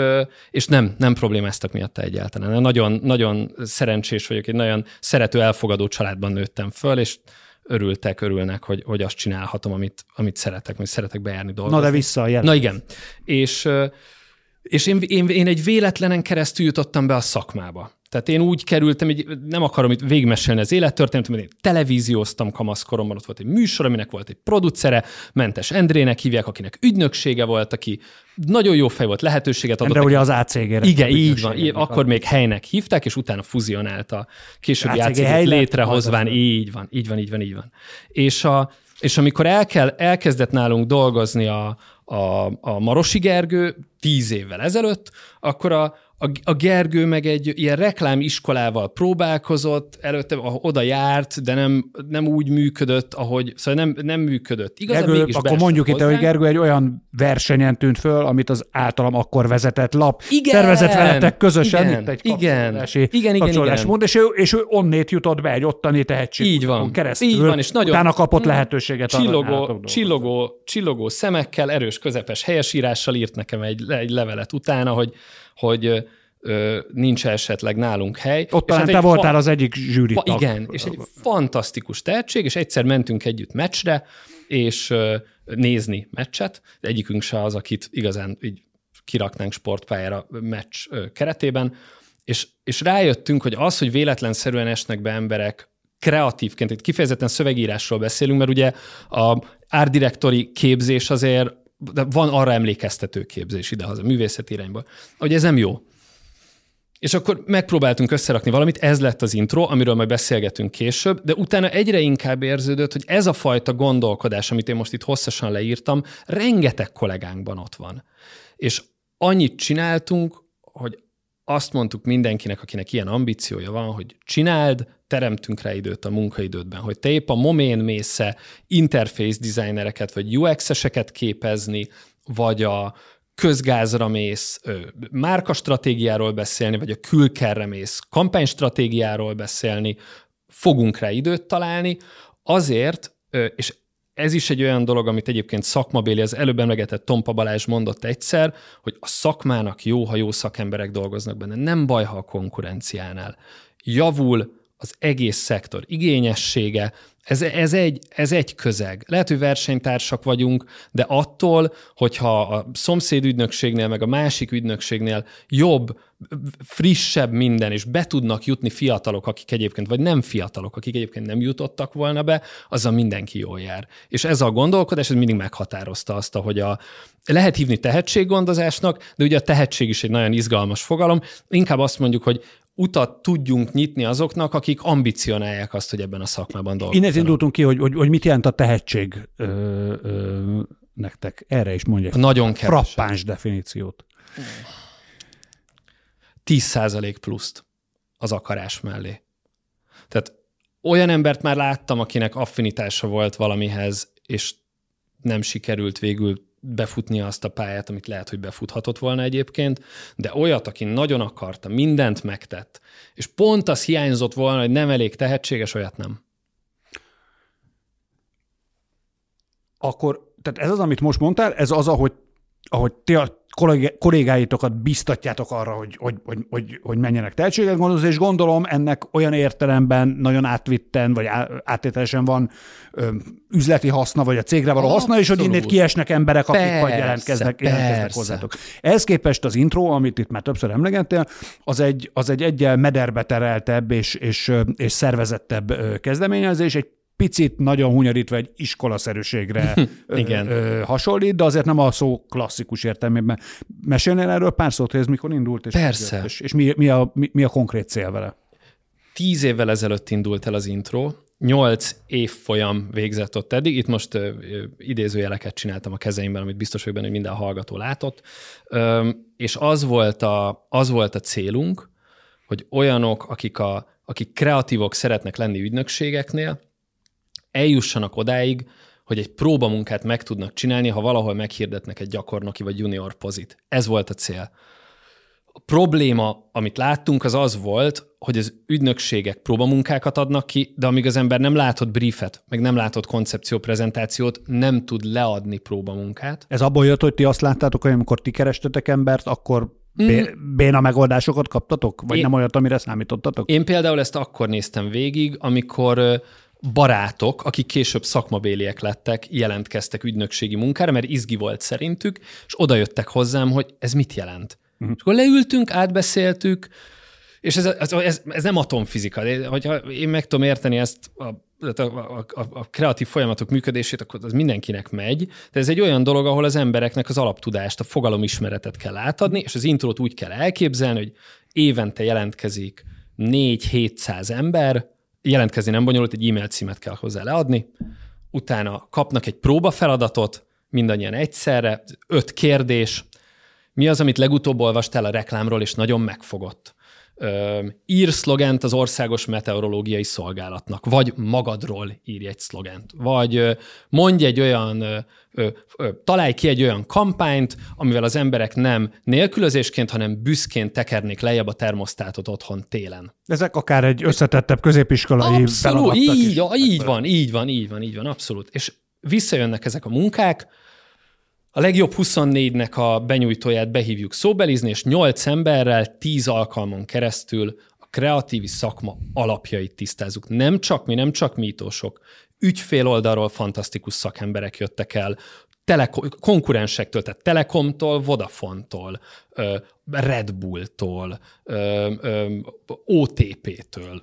és nem, nem problémáztak miatta egyáltalán. Nagyon, nagyon szerencsés vagyok, egy nagyon szerető, elfogadó családban nőttem föl, és örültek, örülnek, hogy, hogy azt csinálhatom, amit, amit szeretek, hogy szeretek bejárni dolgozni. Na de vissza a jelen. Na igen. És, és én, én, én egy véletlenen keresztül jutottam be a szakmába. Tehát én úgy kerültem, hogy nem akarom itt végigmesélni az élettörténetet, mert én televízióztam kamaszkoromban, ott volt egy műsor, aminek volt egy producere, Mentes Endrének hívják, akinek ügynöksége volt, aki nagyon jó fej volt, lehetőséget adott. De ugye az ACG-re. Igen, így van. Akkor még helynek hívták, és utána fuzionált a későbbi ACG, ACG létrehozván. Így van, így van, így van, így van. És, a, és amikor el kell, elkezdett nálunk dolgozni a, a, a Marosi Gergő tíz évvel ezelőtt, akkor a, a, a Gergő meg egy ilyen reklámiskolával próbálkozott, előtte oda járt, de nem, nem úgy működött, ahogy, szóval nem, nem működött. Igazán Gergő, mégis akkor mondjuk itt, hogy Gergő egy olyan versenyen tűnt föl, amit az általam akkor vezetett lap igen, szervezett veletek közösen, igen, itt egy igen, igen, igen, igen. Mond, és, ő, és ő onnét jutott be egy ottani tehetség. Így van. Keresztül, így van, és nagyon utána kapott lehetőséget. Csillogó, csillogó, csillogó szemekkel, erős közepes helyesírással írt nekem egy, egy levelet utána, hogy hogy ö, nincs esetleg nálunk hely. Ott talán hát te voltál fa- az egyik zsűri fa- Igen, és egy fantasztikus tehetség, és egyszer mentünk együtt meccsre, és ö, nézni meccset. Egyikünk se az, akit igazán így kiraknánk sportpályára meccs keretében, és, és rájöttünk, hogy az, hogy véletlenszerűen esnek be emberek kreatívként, itt kifejezetten szövegírásról beszélünk, mert ugye a árdirektori képzés azért de van arra emlékeztető képzés idehaza, művészeti irányba, hogy ez nem jó. És akkor megpróbáltunk összerakni valamit, ez lett az intro, amiről majd beszélgetünk később, de utána egyre inkább érződött, hogy ez a fajta gondolkodás, amit én most itt hosszasan leírtam, rengeteg kollégánkban ott van. És annyit csináltunk, hogy azt mondtuk mindenkinek, akinek ilyen ambíciója van, hogy csináld, teremtünk rá időt a munkaidődben, hogy te épp a momén mész interface designereket, vagy UX-eseket képezni, vagy a közgázra mész, márkastratégiáról beszélni, vagy a külkerre mész, kampánystratégiáról beszélni, fogunk rá időt találni, azért, és ez is egy olyan dolog, amit egyébként szakmabéli, az előbb emlegetett Tompa Balázs mondott egyszer, hogy a szakmának jó, ha jó szakemberek dolgoznak benne. Nem baj, ha a konkurenciánál. Javul az egész szektor igényessége, ez, ez, egy, ez egy közeg. Lehet, hogy versenytársak vagyunk, de attól, hogyha a szomszéd ügynökségnél, meg a másik ügynökségnél jobb, frissebb minden, és be tudnak jutni fiatalok, akik egyébként, vagy nem fiatalok, akik egyébként nem jutottak volna be, azzal mindenki jól jár. És ez a gondolkodás, ez mindig meghatározta azt, hogy a, lehet hívni tehetséggondozásnak, de ugye a tehetség is egy nagyon izgalmas fogalom. Inkább azt mondjuk, hogy utat tudjunk nyitni azoknak, akik ambicionálják azt, hogy ebben a szakmában dolgozzanak. Innen indultunk ki, hogy, hogy, hogy mit jelent a tehetség ö, ö, nektek. Erre is mondják. Nagyon kevesen. Frappáns definíciót. 10% pluszt az akarás mellé. Tehát olyan embert már láttam, akinek affinitása volt valamihez, és nem sikerült végül befutnia azt a pályát, amit lehet, hogy befuthatott volna egyébként, de olyat, aki nagyon akarta, mindent megtett, és pont az hiányzott volna, hogy nem elég tehetséges, olyat nem. Akkor, tehát ez az, amit most mondtál, ez az, ahogy, ahogy ti a kollégáitokat biztatjátok arra, hogy, hogy, hogy, hogy, hogy menjenek tehetséget gondozni, és gondolom ennek olyan értelemben nagyon átvitten, vagy áttételesen van ö, üzleti haszna, vagy a cégre való haszna, és hogy innét kiesnek emberek, akik persze, vagy jelentkeznek, jelentkeznek hozzátok. Ehhez képest az intro, amit itt már többször emlegettél, az egy, az egy egyel mederbe tereltebb és, és, és szervezettebb kezdeményezés, egy picit nagyon hunyarítva egy iskolaszerűségre Igen. Ö, ö, hasonlít, de azért nem a szó klasszikus értelmében. Mesélnél erről pár szót, hogy ez mikor indult? És Persze. És, és mi, mi, a, mi, mi a konkrét cél vele? Tíz évvel ezelőtt indult el az intro, nyolc évfolyam végzett ott eddig. Itt most ö, idézőjeleket csináltam a kezeimben, amit biztos vagyok benne, hogy minden hallgató látott. Ö, és az volt, a, az volt a célunk, hogy olyanok, akik, a, akik kreatívok szeretnek lenni ügynökségeknél, eljussanak odáig, hogy egy próbamunkát meg tudnak csinálni, ha valahol meghirdetnek egy gyakornoki vagy junior pozit. Ez volt a cél. A probléma, amit láttunk, az az volt, hogy az ügynökségek próbamunkákat adnak ki, de amíg az ember nem látott briefet, meg nem látott koncepcióprezentációt, nem tud leadni próbamunkát. Ez abból jött, hogy ti azt láttátok, hogy amikor ti kerestetek embert, akkor mm. béna megoldásokat kaptatok? Vagy én, nem olyat, amire számítottatok? Én például ezt akkor néztem végig, amikor barátok, akik később szakmabéliek lettek, jelentkeztek ügynökségi munkára, mert izgi volt szerintük, és oda jöttek hozzám, hogy ez mit jelent. Uh-huh. És akkor leültünk, átbeszéltük, és ez, ez, ez, ez nem atomfizika. De, hogyha én meg tudom érteni ezt a, a, a, a kreatív folyamatok működését, akkor az mindenkinek megy, de ez egy olyan dolog, ahol az embereknek az alaptudást, a fogalomismeretet kell átadni, és az intrót úgy kell elképzelni, hogy évente jelentkezik 4-700 ember, jelentkezni nem bonyolult, egy e-mail címet kell hozzá leadni, utána kapnak egy próbafeladatot, mindannyian egyszerre. Öt kérdés. Mi az, amit legutóbb olvastál a reklámról, és nagyon megfogott? Ír szlogent az Országos Meteorológiai Szolgálatnak, vagy magadról írj egy szlogent, vagy mondj egy olyan, találj ki egy olyan kampányt, amivel az emberek nem nélkülözésként, hanem büszkén tekernék lejjebb a termosztátot otthon télen. Ezek akár egy összetettebb középiskolai Abszolút, így, is. így van, így van, így van, így van, abszolút. És visszajönnek ezek a munkák, a legjobb 24-nek a benyújtóját behívjuk szóbelizni, és 8 emberrel 10 alkalmon keresztül a kreatív szakma alapjait tisztázzuk. Nem csak mi, nem csak mítósok. Ügyfél oldalról fantasztikus szakemberek jöttek el, teleko- konkurensektől, tehát Telekomtól, Vodafone-tól, Red Bull-tól, OTP-től,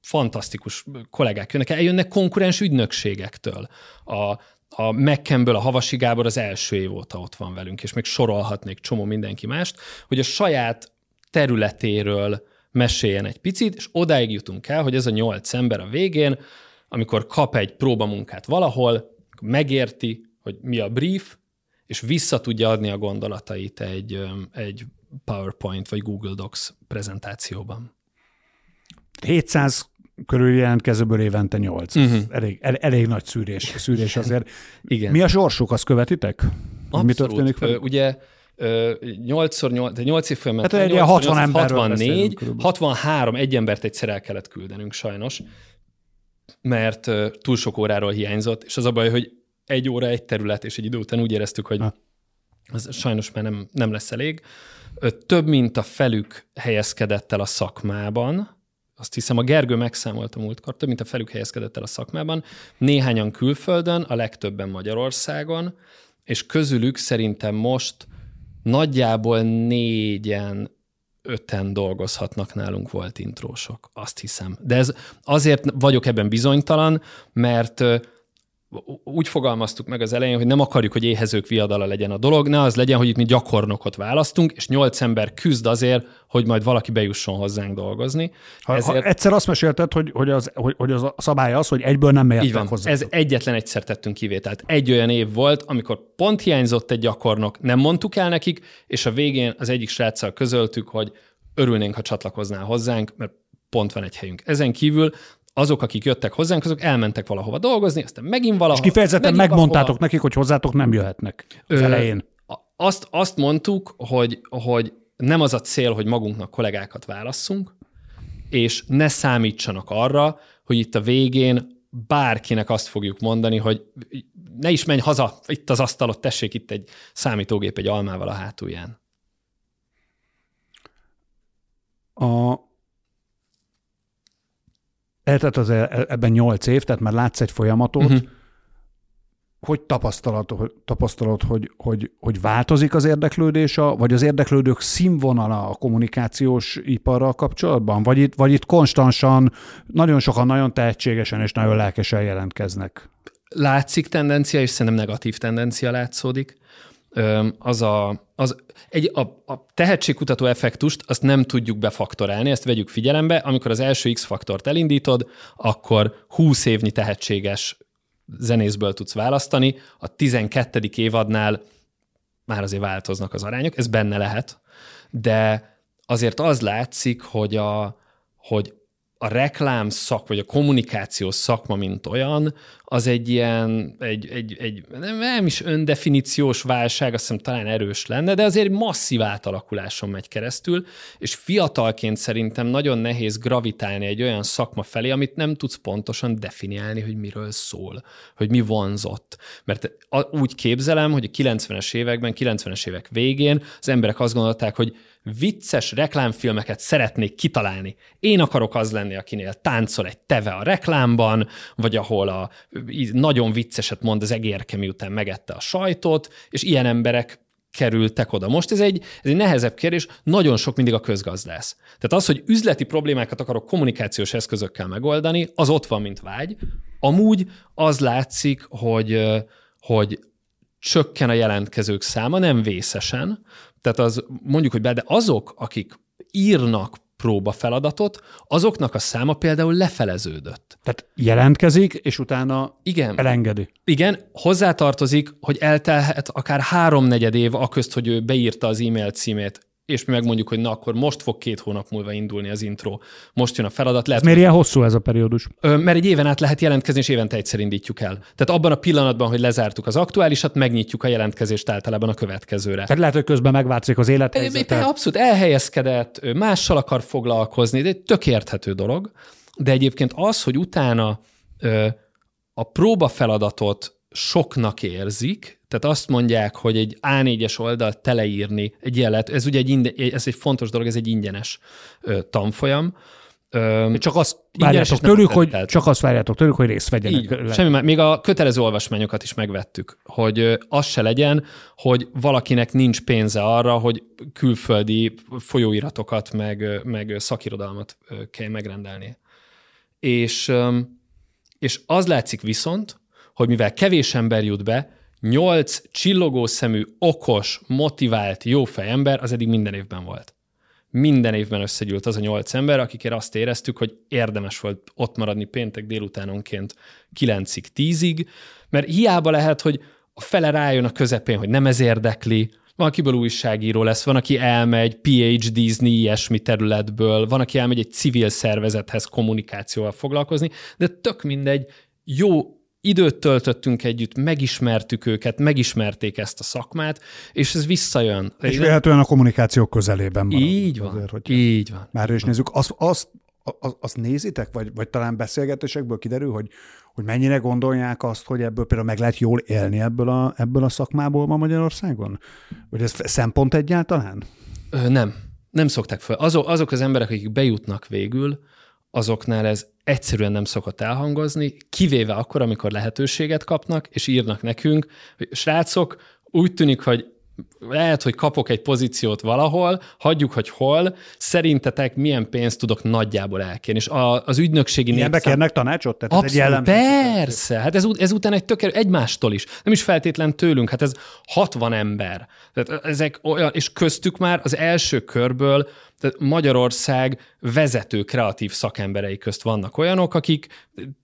fantasztikus kollégák jönnek el, eljönnek konkurens ügynökségektől. A, a Mekkenből a Havasi Gábor az első év óta ott van velünk, és még sorolhatnék csomó mindenki mást, hogy a saját területéről meséljen egy picit, és odáig jutunk el, hogy ez a nyolc ember a végén, amikor kap egy próbamunkát valahol, megérti, hogy mi a brief, és vissza tudja adni a gondolatait egy, egy PowerPoint vagy Google Docs prezentációban. 700 körül jelentkezőből évente 8. Uh-huh. elég, el, elég nagy szűrés, szűrés azért. Igen. Mi a sorsuk, azt követitek? Abszolút. Mi történik fel? Ugye 8 8 8 év folyamán. Hát egy 60 ember 64, 63, egy embert egyszer el kellett küldenünk sajnos, mert túl sok óráról hiányzott, és az a baj, hogy egy óra, egy terület, és egy idő után úgy éreztük, hogy az sajnos már nem, nem lesz elég. Több mint a felük helyezkedett el a szakmában, azt hiszem a Gergő megszámolt a múltkor, több mint a felük helyezkedett el a szakmában, néhányan külföldön, a legtöbben Magyarországon, és közülük szerintem most nagyjából négyen, öten dolgozhatnak nálunk volt intrósok, azt hiszem. De ez azért vagyok ebben bizonytalan, mert úgy fogalmaztuk meg az elején, hogy nem akarjuk, hogy éhezők viadala legyen a dolog, ne az legyen, hogy itt mi gyakornokot választunk, és nyolc ember küzd azért, hogy majd valaki bejusson hozzánk dolgozni. Ha, Ezért... ha egyszer azt mesélted, hogy, hogy, az, hogy, hogy az a szabály az, hogy egyből nem mehettek van. hozzá. Ez egyetlen egyszer tettünk kivételt. Egy olyan év volt, amikor pont hiányzott egy gyakornok, nem mondtuk el nekik, és a végén az egyik sráccal közöltük, hogy örülnénk, ha csatlakoznál hozzánk, mert pont van egy helyünk. Ezen kívül azok, akik jöttek hozzánk, azok elmentek valahova dolgozni, aztán megint valahova. És kifejezetten megmondtátok valahova. nekik, hogy hozzátok nem jöhetnek az Ö, elején. Azt, azt mondtuk, hogy, hogy nem az a cél, hogy magunknak kollégákat válasszunk, és ne számítsanak arra, hogy itt a végén bárkinek azt fogjuk mondani, hogy ne is menj haza, itt az asztalot, tessék itt egy számítógép egy almával a hátulján. A, eltelt az e, ebben nyolc év, tehát már látsz egy folyamatot, uh-huh. hogy tapasztalod, tapasztalod hogy, hogy, hogy változik az érdeklődés, a, vagy az érdeklődők színvonala a kommunikációs iparral kapcsolatban? Vagy itt, vagy itt konstansan nagyon sokan nagyon tehetségesen és nagyon lelkesen jelentkeznek? Látszik tendencia, és szerintem negatív tendencia látszódik az a, az egy, a, a tehetségkutató effektust azt nem tudjuk befaktorálni, ezt vegyük figyelembe. Amikor az első X-faktort elindítod, akkor 20 évnyi tehetséges zenészből tudsz választani, a 12. évadnál már azért változnak az arányok, ez benne lehet, de azért az látszik, hogy, a, hogy a reklám szak, vagy a kommunikációs szakma, mint olyan, az egy ilyen, egy, egy, egy nem is öndefiníciós válság, azt hiszem talán erős lenne, de azért masszív átalakuláson megy keresztül, és fiatalként szerintem nagyon nehéz gravitálni egy olyan szakma felé, amit nem tudsz pontosan definiálni, hogy miről szól, hogy mi vonzott. Mert úgy képzelem, hogy a 90-es években, 90-es évek végén az emberek azt gondolták, hogy vicces reklámfilmeket szeretnék kitalálni. Én akarok az lenni, akinél táncol egy teve a reklámban, vagy ahol a nagyon vicceset mond az egérke, miután megette a sajtot, és ilyen emberek kerültek oda. Most ez egy, ez egy nehezebb kérdés, nagyon sok mindig a közgazdász. Tehát az, hogy üzleti problémákat akarok kommunikációs eszközökkel megoldani, az ott van, mint vágy. Amúgy az látszik, hogy, hogy csökken a jelentkezők száma, nem vészesen. Tehát az mondjuk, hogy be, de azok, akik írnak próbafeladatot, azoknak a száma például lefeleződött. Tehát jelentkezik, és utána Igen. elengedi. Igen, hozzátartozik, hogy eltelhet akár háromnegyed év a közt, hogy ő beírta az e-mail címét, és mi megmondjuk, hogy na akkor most fog két hónap múlva indulni az intro. Most jön a feladat. Lehet, Miért ilyen hosszú ez a periódus? Mert egy éven át lehet jelentkezni, és évente egyszer indítjuk el. Tehát abban a pillanatban, hogy lezártuk az aktuálisat, megnyitjuk a jelentkezést általában a következőre. Tehát lehet, hogy közben megváltozik az élethelyzete. Abszolút elhelyezkedett, mással akar foglalkozni, de egy tök érthető dolog. De egyébként az, hogy utána a próba feladatot soknak érzik, tehát azt mondják, hogy egy A4-es oldalt teleírni egy lehet, ez ugye egy, inde, ez egy fontos dolog, ez egy ingyenes ö, tanfolyam. Csak azt várjátok tőlük, hogy, csak azt várjátok tőlük, hogy részt vegyenek. Így, semmi más. Még a kötelező olvasmányokat is megvettük, hogy az se legyen, hogy valakinek nincs pénze arra, hogy külföldi folyóiratokat, meg, meg szakirodalmat kell megrendelni. És, és az látszik viszont, hogy mivel kevés ember jut be, nyolc csillogó szemű, okos, motivált, jófej ember az eddig minden évben volt. Minden évben összegyűlt az a nyolc ember, akikért azt éreztük, hogy érdemes volt ott maradni péntek délutánonként 9-ig, 10-ig, mert hiába lehet, hogy a fele rájön a közepén, hogy nem ez érdekli, van, akiből újságíró lesz, van, aki elmegy PhD-zni ilyesmi területből, van, aki elmegy egy civil szervezethez kommunikációval foglalkozni, de tök mindegy, jó időt töltöttünk együtt, megismertük őket, megismerték ezt a szakmát, és ez visszajön. És véletlenül a kommunikáció közelében van. Így van, Azért, hogy így van. már is nézzük. Azt, azt, azt, azt nézitek, vagy, vagy talán beszélgetésekből kiderül, hogy, hogy mennyire gondolják azt, hogy ebből például meg lehet jól élni ebből a, ebből a szakmából ma Magyarországon? Vagy ez szempont egyáltalán? Ö, nem, nem szokták fel. Azok, azok az emberek, akik bejutnak végül, azoknál ez egyszerűen nem szokott elhangozni, kivéve akkor, amikor lehetőséget kapnak, és írnak nekünk, hogy srácok, úgy tűnik, hogy lehet, hogy kapok egy pozíciót valahol, hagyjuk, hogy hol, szerintetek milyen pénzt tudok nagyjából elkérni. És a, az ügynökségi Ilyenbe népszám- kérnek tanácsot? Tehát ez egy Abszolút, jellemző. persze. Hát ez, ezután egy tökér, egymástól is. Nem is feltétlen tőlünk, hát ez 60 ember. Tehát ezek olyan, és köztük már az első körből tehát Magyarország vezető kreatív szakemberei közt vannak olyanok, akik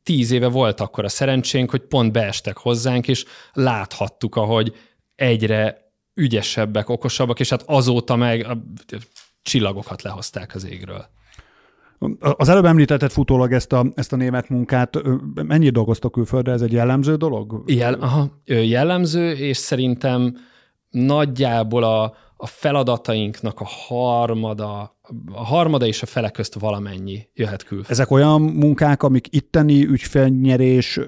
tíz éve volt akkor a szerencsénk, hogy pont beestek hozzánk, és láthattuk, ahogy egyre ügyesebbek, okosabbak, és hát azóta meg a csillagokat lehozták az égről. Az előbb említetted futólag ezt a, ezt a német munkát. Mennyit dolgoztok külföldre? Ez egy jellemző dolog? Jel, aha, jellemző, és szerintem nagyjából a, a feladatainknak a harmada, a harmada és a fele közt valamennyi jöhet külföldre. Ezek olyan munkák, amik itteni ügyfélnyerés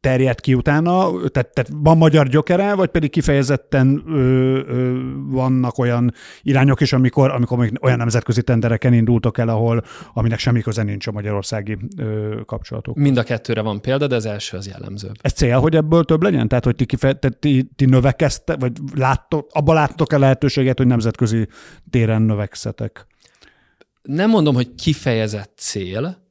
terjed ki utána, tehát, tehát van magyar gyökere, vagy pedig kifejezetten ö, ö, vannak olyan irányok is, amikor, amikor még olyan nemzetközi tendereken indultok el, ahol aminek semmi köze nincs a magyarországi ö, kapcsolatok. Mind a kettőre van példa, de az első az jellemző. Ez cél, hogy ebből több legyen? Tehát, hogy ti, kife, tehát ti, ti növekezte, vagy láttok, abban láttok-e lehetőséget, hogy nemzetközi téren növekszetek? Nem mondom, hogy kifejezett cél,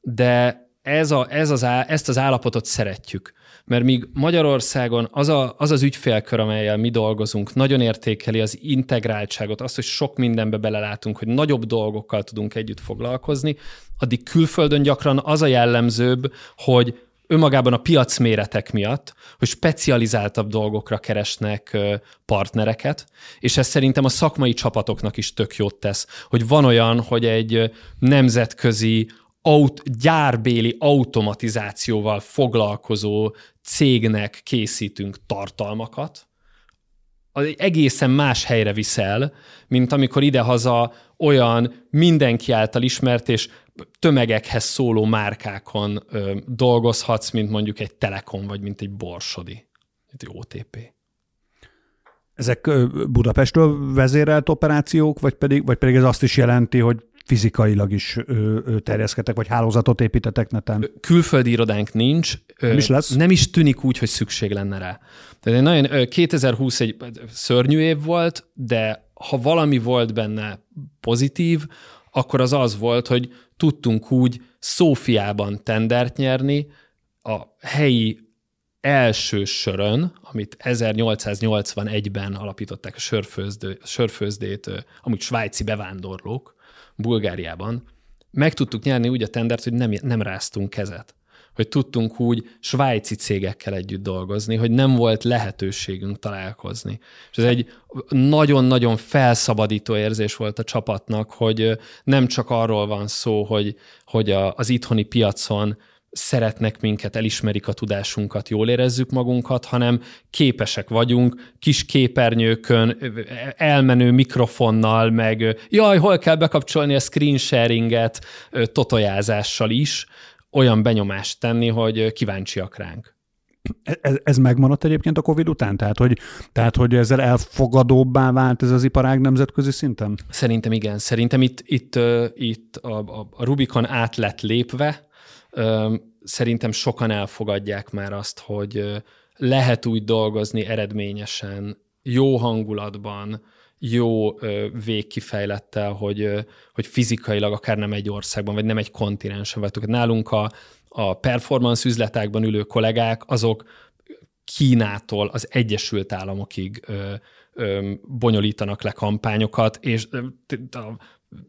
de ez a, ez az á, ezt az állapotot szeretjük. Mert míg Magyarországon az, a, az az ügyfélkör, amelyel mi dolgozunk, nagyon értékeli az integráltságot, azt, hogy sok mindenbe belelátunk, hogy nagyobb dolgokkal tudunk együtt foglalkozni, addig külföldön gyakran az a jellemzőbb, hogy önmagában a piacméretek miatt, hogy specializáltabb dolgokra keresnek partnereket, és ez szerintem a szakmai csapatoknak is tök jót tesz, hogy van olyan, hogy egy nemzetközi aut, gyárbéli automatizációval foglalkozó cégnek készítünk tartalmakat, az egy egészen más helyre viszel, mint amikor idehaza olyan mindenki által ismert és tömegekhez szóló márkákon ö, dolgozhatsz, mint mondjuk egy Telekom, vagy mint egy Borsodi, mint egy OTP. Ezek Budapestről vezérelt operációk, vagy pedig, vagy pedig ez azt is jelenti, hogy fizikailag is ö, ö, terjeszkedtek, vagy hálózatot építetek neten? Külföldi irodánk nincs. Nem is lesz? Nem is tűnik úgy, hogy szükség lenne rá. Tehát egy nagyon, ö, 2020 egy szörnyű év volt, de ha valami volt benne pozitív, akkor az az volt, hogy tudtunk úgy Szófiában tendert nyerni, a helyi első sörön, amit 1881-ben alapították a sörfőzdét, amúgy svájci bevándorlók, Bulgáriában, meg tudtuk nyerni úgy a tendert, hogy nem, nem ráztunk kezet hogy tudtunk úgy svájci cégekkel együtt dolgozni, hogy nem volt lehetőségünk találkozni. És ez egy nagyon-nagyon felszabadító érzés volt a csapatnak, hogy nem csak arról van szó, hogy, hogy a, az itthoni piacon szeretnek minket, elismerik a tudásunkat, jól érezzük magunkat, hanem képesek vagyunk kis képernyőkön, elmenő mikrofonnal, meg jaj, hol kell bekapcsolni a screen sharinget totojázással is, olyan benyomást tenni, hogy kíváncsiak ránk. Ez, ez megmaradt egyébként a Covid után? Tehát hogy, tehát, hogy ezzel elfogadóbbá vált ez az iparág nemzetközi szinten? Szerintem igen. Szerintem itt, itt, itt a, a Rubikon át lett lépve. Szerintem sokan elfogadják már azt, hogy lehet úgy dolgozni eredményesen, jó hangulatban, jó végkifejlettel, hogy, hogy fizikailag akár nem egy országban, vagy nem egy kontinensen vagytok. Nálunk a, a performance üzletekben ülő kollégák, azok Kínától az Egyesült Államokig ö, ö, bonyolítanak le kampányokat, és a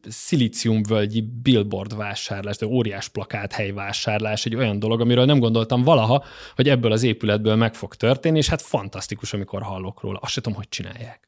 szilíciumvölgyi billboard vásárlás, de óriás plakát helyvásárlás, egy olyan dolog, amiről nem gondoltam valaha, hogy ebből az épületből meg fog történni, és hát fantasztikus, amikor hallok róla. Azt sem tudom, hogy csinálják.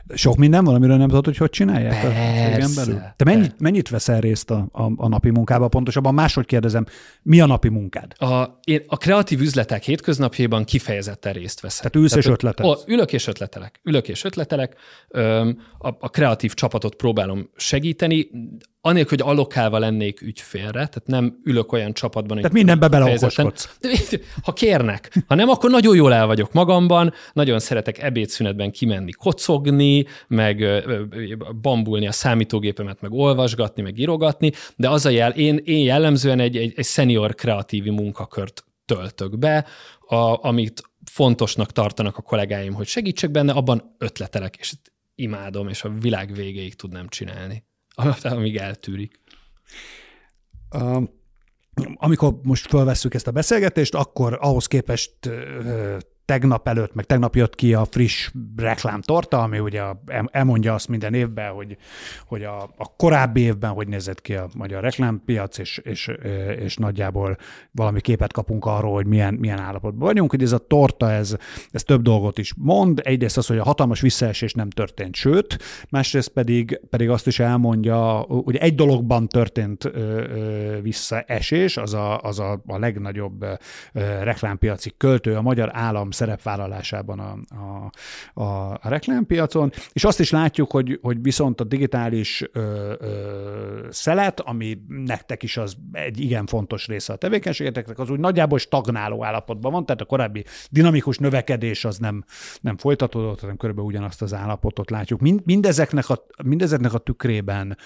Sok minden van, amiről nem tudod, hogy hogy csinálják Persze, a belül? Te mennyit, mennyit veszel részt a, a, a napi munkába? Pontosabban máshogy kérdezem, mi a napi munkád? A, én a kreatív üzletek hétköznapjaiban kifejezetten részt veszek. Tehát ülsz Tehát, és ötletelek? Ülök és ötletelek. Ülök és ötletelek. A, a kreatív csapatot próbálom segíteni, anélkül, hogy allokálva lennék ügyfélre, tehát nem ülök olyan csapatban, hogy... Tehát mindenbe beleokoskodsz. Ha kérnek. Ha nem, akkor nagyon jól el vagyok magamban, nagyon szeretek ebédszünetben kimenni kocogni, meg bambulni a számítógépemet, meg olvasgatni, meg írogatni, de az a jel, én, én jellemzően egy, egy, egy senior kreatívi munkakört töltök be, a, amit fontosnak tartanak a kollégáim, hogy segítsek benne, abban ötletelek, és imádom, és a világ végéig tudnám csinálni. amíg eltűrik. Uh, amikor most felvesszük ezt a beszélgetést, akkor ahhoz képest tegnap előtt, meg tegnap jött ki a friss reklámtorta, ami ugye elmondja azt minden évben, hogy, hogy a, a korábbi évben hogy nézett ki a magyar reklámpiac, és, és, és nagyjából valami képet kapunk arról, hogy milyen, milyen állapotban vagyunk. Hogy ez a torta, ez, ez több dolgot is mond. Egyrészt az, hogy a hatalmas visszaesés nem történt, sőt, másrészt pedig, pedig azt is elmondja, hogy egy dologban történt visszaesés, az a, az a, a legnagyobb reklámpiaci költő, a magyar állam szerepvállalásában a, a, a, a reklámpiacon, és azt is látjuk, hogy, hogy viszont a digitális ö, ö, szelet, ami nektek is az egy igen fontos része a tevékenységeteknek, az úgy nagyjából stagnáló állapotban van, tehát a korábbi dinamikus növekedés az nem, nem folytatódott, hanem körülbelül ugyanazt az állapotot látjuk. Mind, mindezeknek, a, mindezeknek a tükrében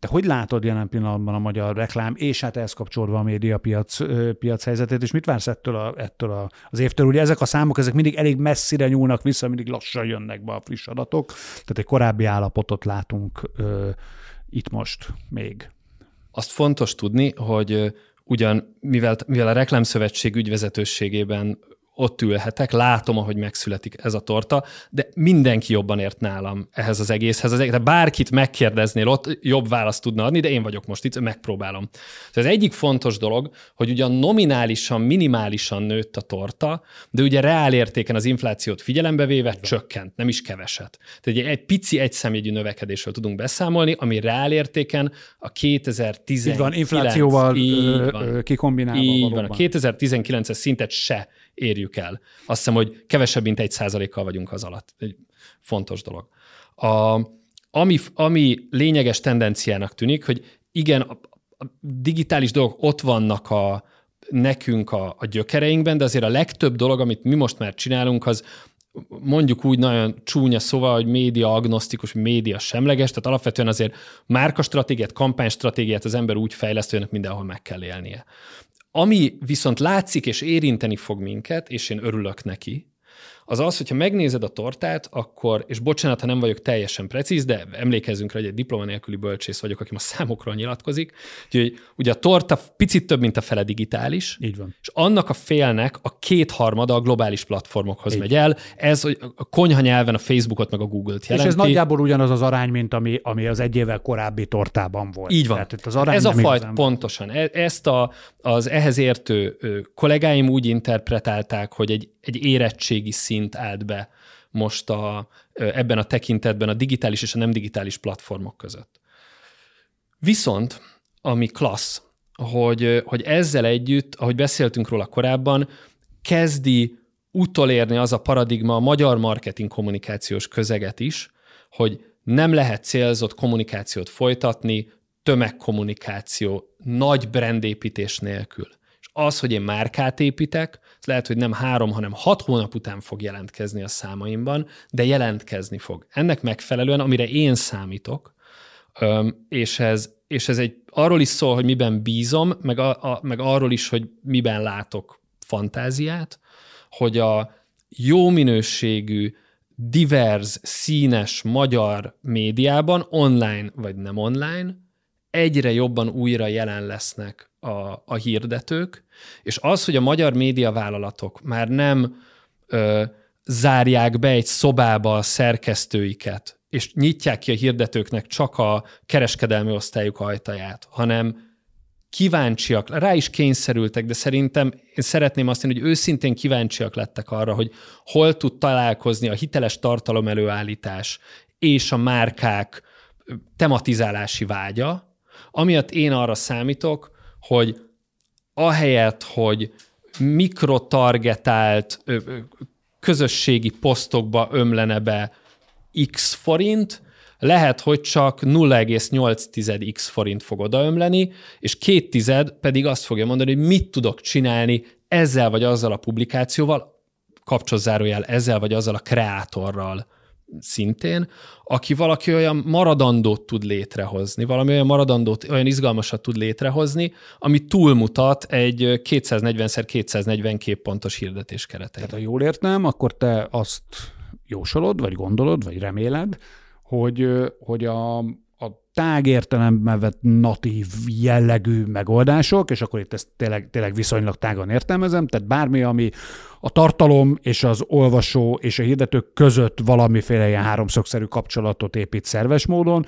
te hogy látod jelen pillanatban a magyar reklám, és hát ehhez kapcsolódva a médiapiac piac helyzetét, és mit vársz ettől, a, ettől a, az évtől? Ugye ezek a számok, ezek mindig elég messzire nyúlnak vissza, mindig lassan jönnek be a friss adatok, tehát egy korábbi állapotot látunk ö, itt most még. Azt fontos tudni, hogy ugyan, mivel, mivel a Reklámszövetség ügyvezetőségében ott ülhetek, látom, ahogy megszületik ez a torta, de mindenki jobban ért nálam ehhez az egészhez. Az egész, tehát bárkit megkérdeznél, ott jobb választ tudna adni, de én vagyok most itt, megpróbálom. Ez egyik fontos dolog, hogy ugyan nominálisan, minimálisan nőtt a torta, de ugye reál értéken az inflációt figyelembe véve csökkent, nem is keveset. Tehát egy, egy pici egyszemjegyű növekedésről tudunk beszámolni, ami reál értéken a 2019... Így van, inflációval kikombinálva. Így van, a 2019-es szintet se érjük el. Azt hiszem, hogy kevesebb, mint egy százalékkal vagyunk az alatt. Egy fontos dolog. A, ami, ami lényeges tendenciának tűnik, hogy igen, a, a digitális dolgok ott vannak a, nekünk a, a gyökereinkben, de azért a legtöbb dolog, amit mi most már csinálunk, az mondjuk úgy nagyon csúnya szóval, hogy média agnosztikus, média semleges, tehát alapvetően azért márkastratégiát, kampánystratégiát az ember úgy fejleszt, hogy mindenhol meg kell élnie. Ami viszont látszik és érinteni fog minket, és én örülök neki, az az, hogyha megnézed a tortát, akkor, és bocsánat, ha nem vagyok teljesen precíz, de emlékezzünk rá, hogy egy diploma nélküli bölcsész vagyok, aki a számokról nyilatkozik, úgyhogy ugye a torta picit több, mint a fele digitális, Így van. és annak a félnek a kétharmada a globális platformokhoz Így. megy el. Ez a konyha nyelven a Facebookot meg a Google-t jelenti. És ez nagyjából ugyanaz az arány, mint ami, ami az egy évvel korábbi tortában volt. Így van. Tehát itt az arány ez a fajt, pontosan. E- ezt a, az ehhez értő kollégáim úgy interpretálták, hogy egy, egy érettségi szint állt be most a, ebben a tekintetben a digitális és a nem digitális platformok között. Viszont, ami klassz, hogy, hogy ezzel együtt, ahogy beszéltünk róla korábban, kezdi utolérni az a paradigma a magyar marketing kommunikációs közeget is, hogy nem lehet célzott kommunikációt folytatni, tömegkommunikáció, nagy brandépítés nélkül. Az, hogy én márkát építek, az lehet, hogy nem három, hanem hat hónap után fog jelentkezni a számaimban, de jelentkezni fog. Ennek megfelelően, amire én számítok, és ez, és ez egy, arról is szól, hogy miben bízom, meg, a, a, meg arról is, hogy miben látok fantáziát, hogy a jó minőségű, divers, színes magyar médiában, online vagy nem online, egyre jobban újra jelen lesznek a, a hirdetők, és az, hogy a magyar médiavállalatok már nem ö, zárják be egy szobába a szerkesztőiket, és nyitják ki a hirdetőknek csak a kereskedelmi osztályuk ajtaját, hanem kíváncsiak, rá is kényszerültek, de szerintem én szeretném azt mondani, hogy őszintén kíváncsiak lettek arra, hogy hol tud találkozni a hiteles tartalom előállítás és a márkák tematizálási vágya, amiatt én arra számítok, hogy ahelyett, hogy mikrotargetált közösségi posztokba ömlene be x forint, lehet, hogy csak 0,8 x forint fog odaömleni, és két tized pedig azt fogja mondani, hogy mit tudok csinálni ezzel vagy azzal a publikációval, kapcsolzárójel ezzel vagy azzal a kreátorral szintén, aki valaki olyan maradandót tud létrehozni, valami olyan maradandót, olyan izgalmasat tud létrehozni, ami túlmutat egy 240x240 képpontos hirdetés keretei. Tehát ha jól értem, akkor te azt jósolod, vagy gondolod, vagy reméled, hogy, hogy a tág értelemben vett natív jellegű megoldások, és akkor itt ezt tényleg, tényleg viszonylag tágan értelmezem, tehát bármi, ami a tartalom és az olvasó és a hirdetők között valamiféle ilyen háromszögszerű kapcsolatot épít szerves módon,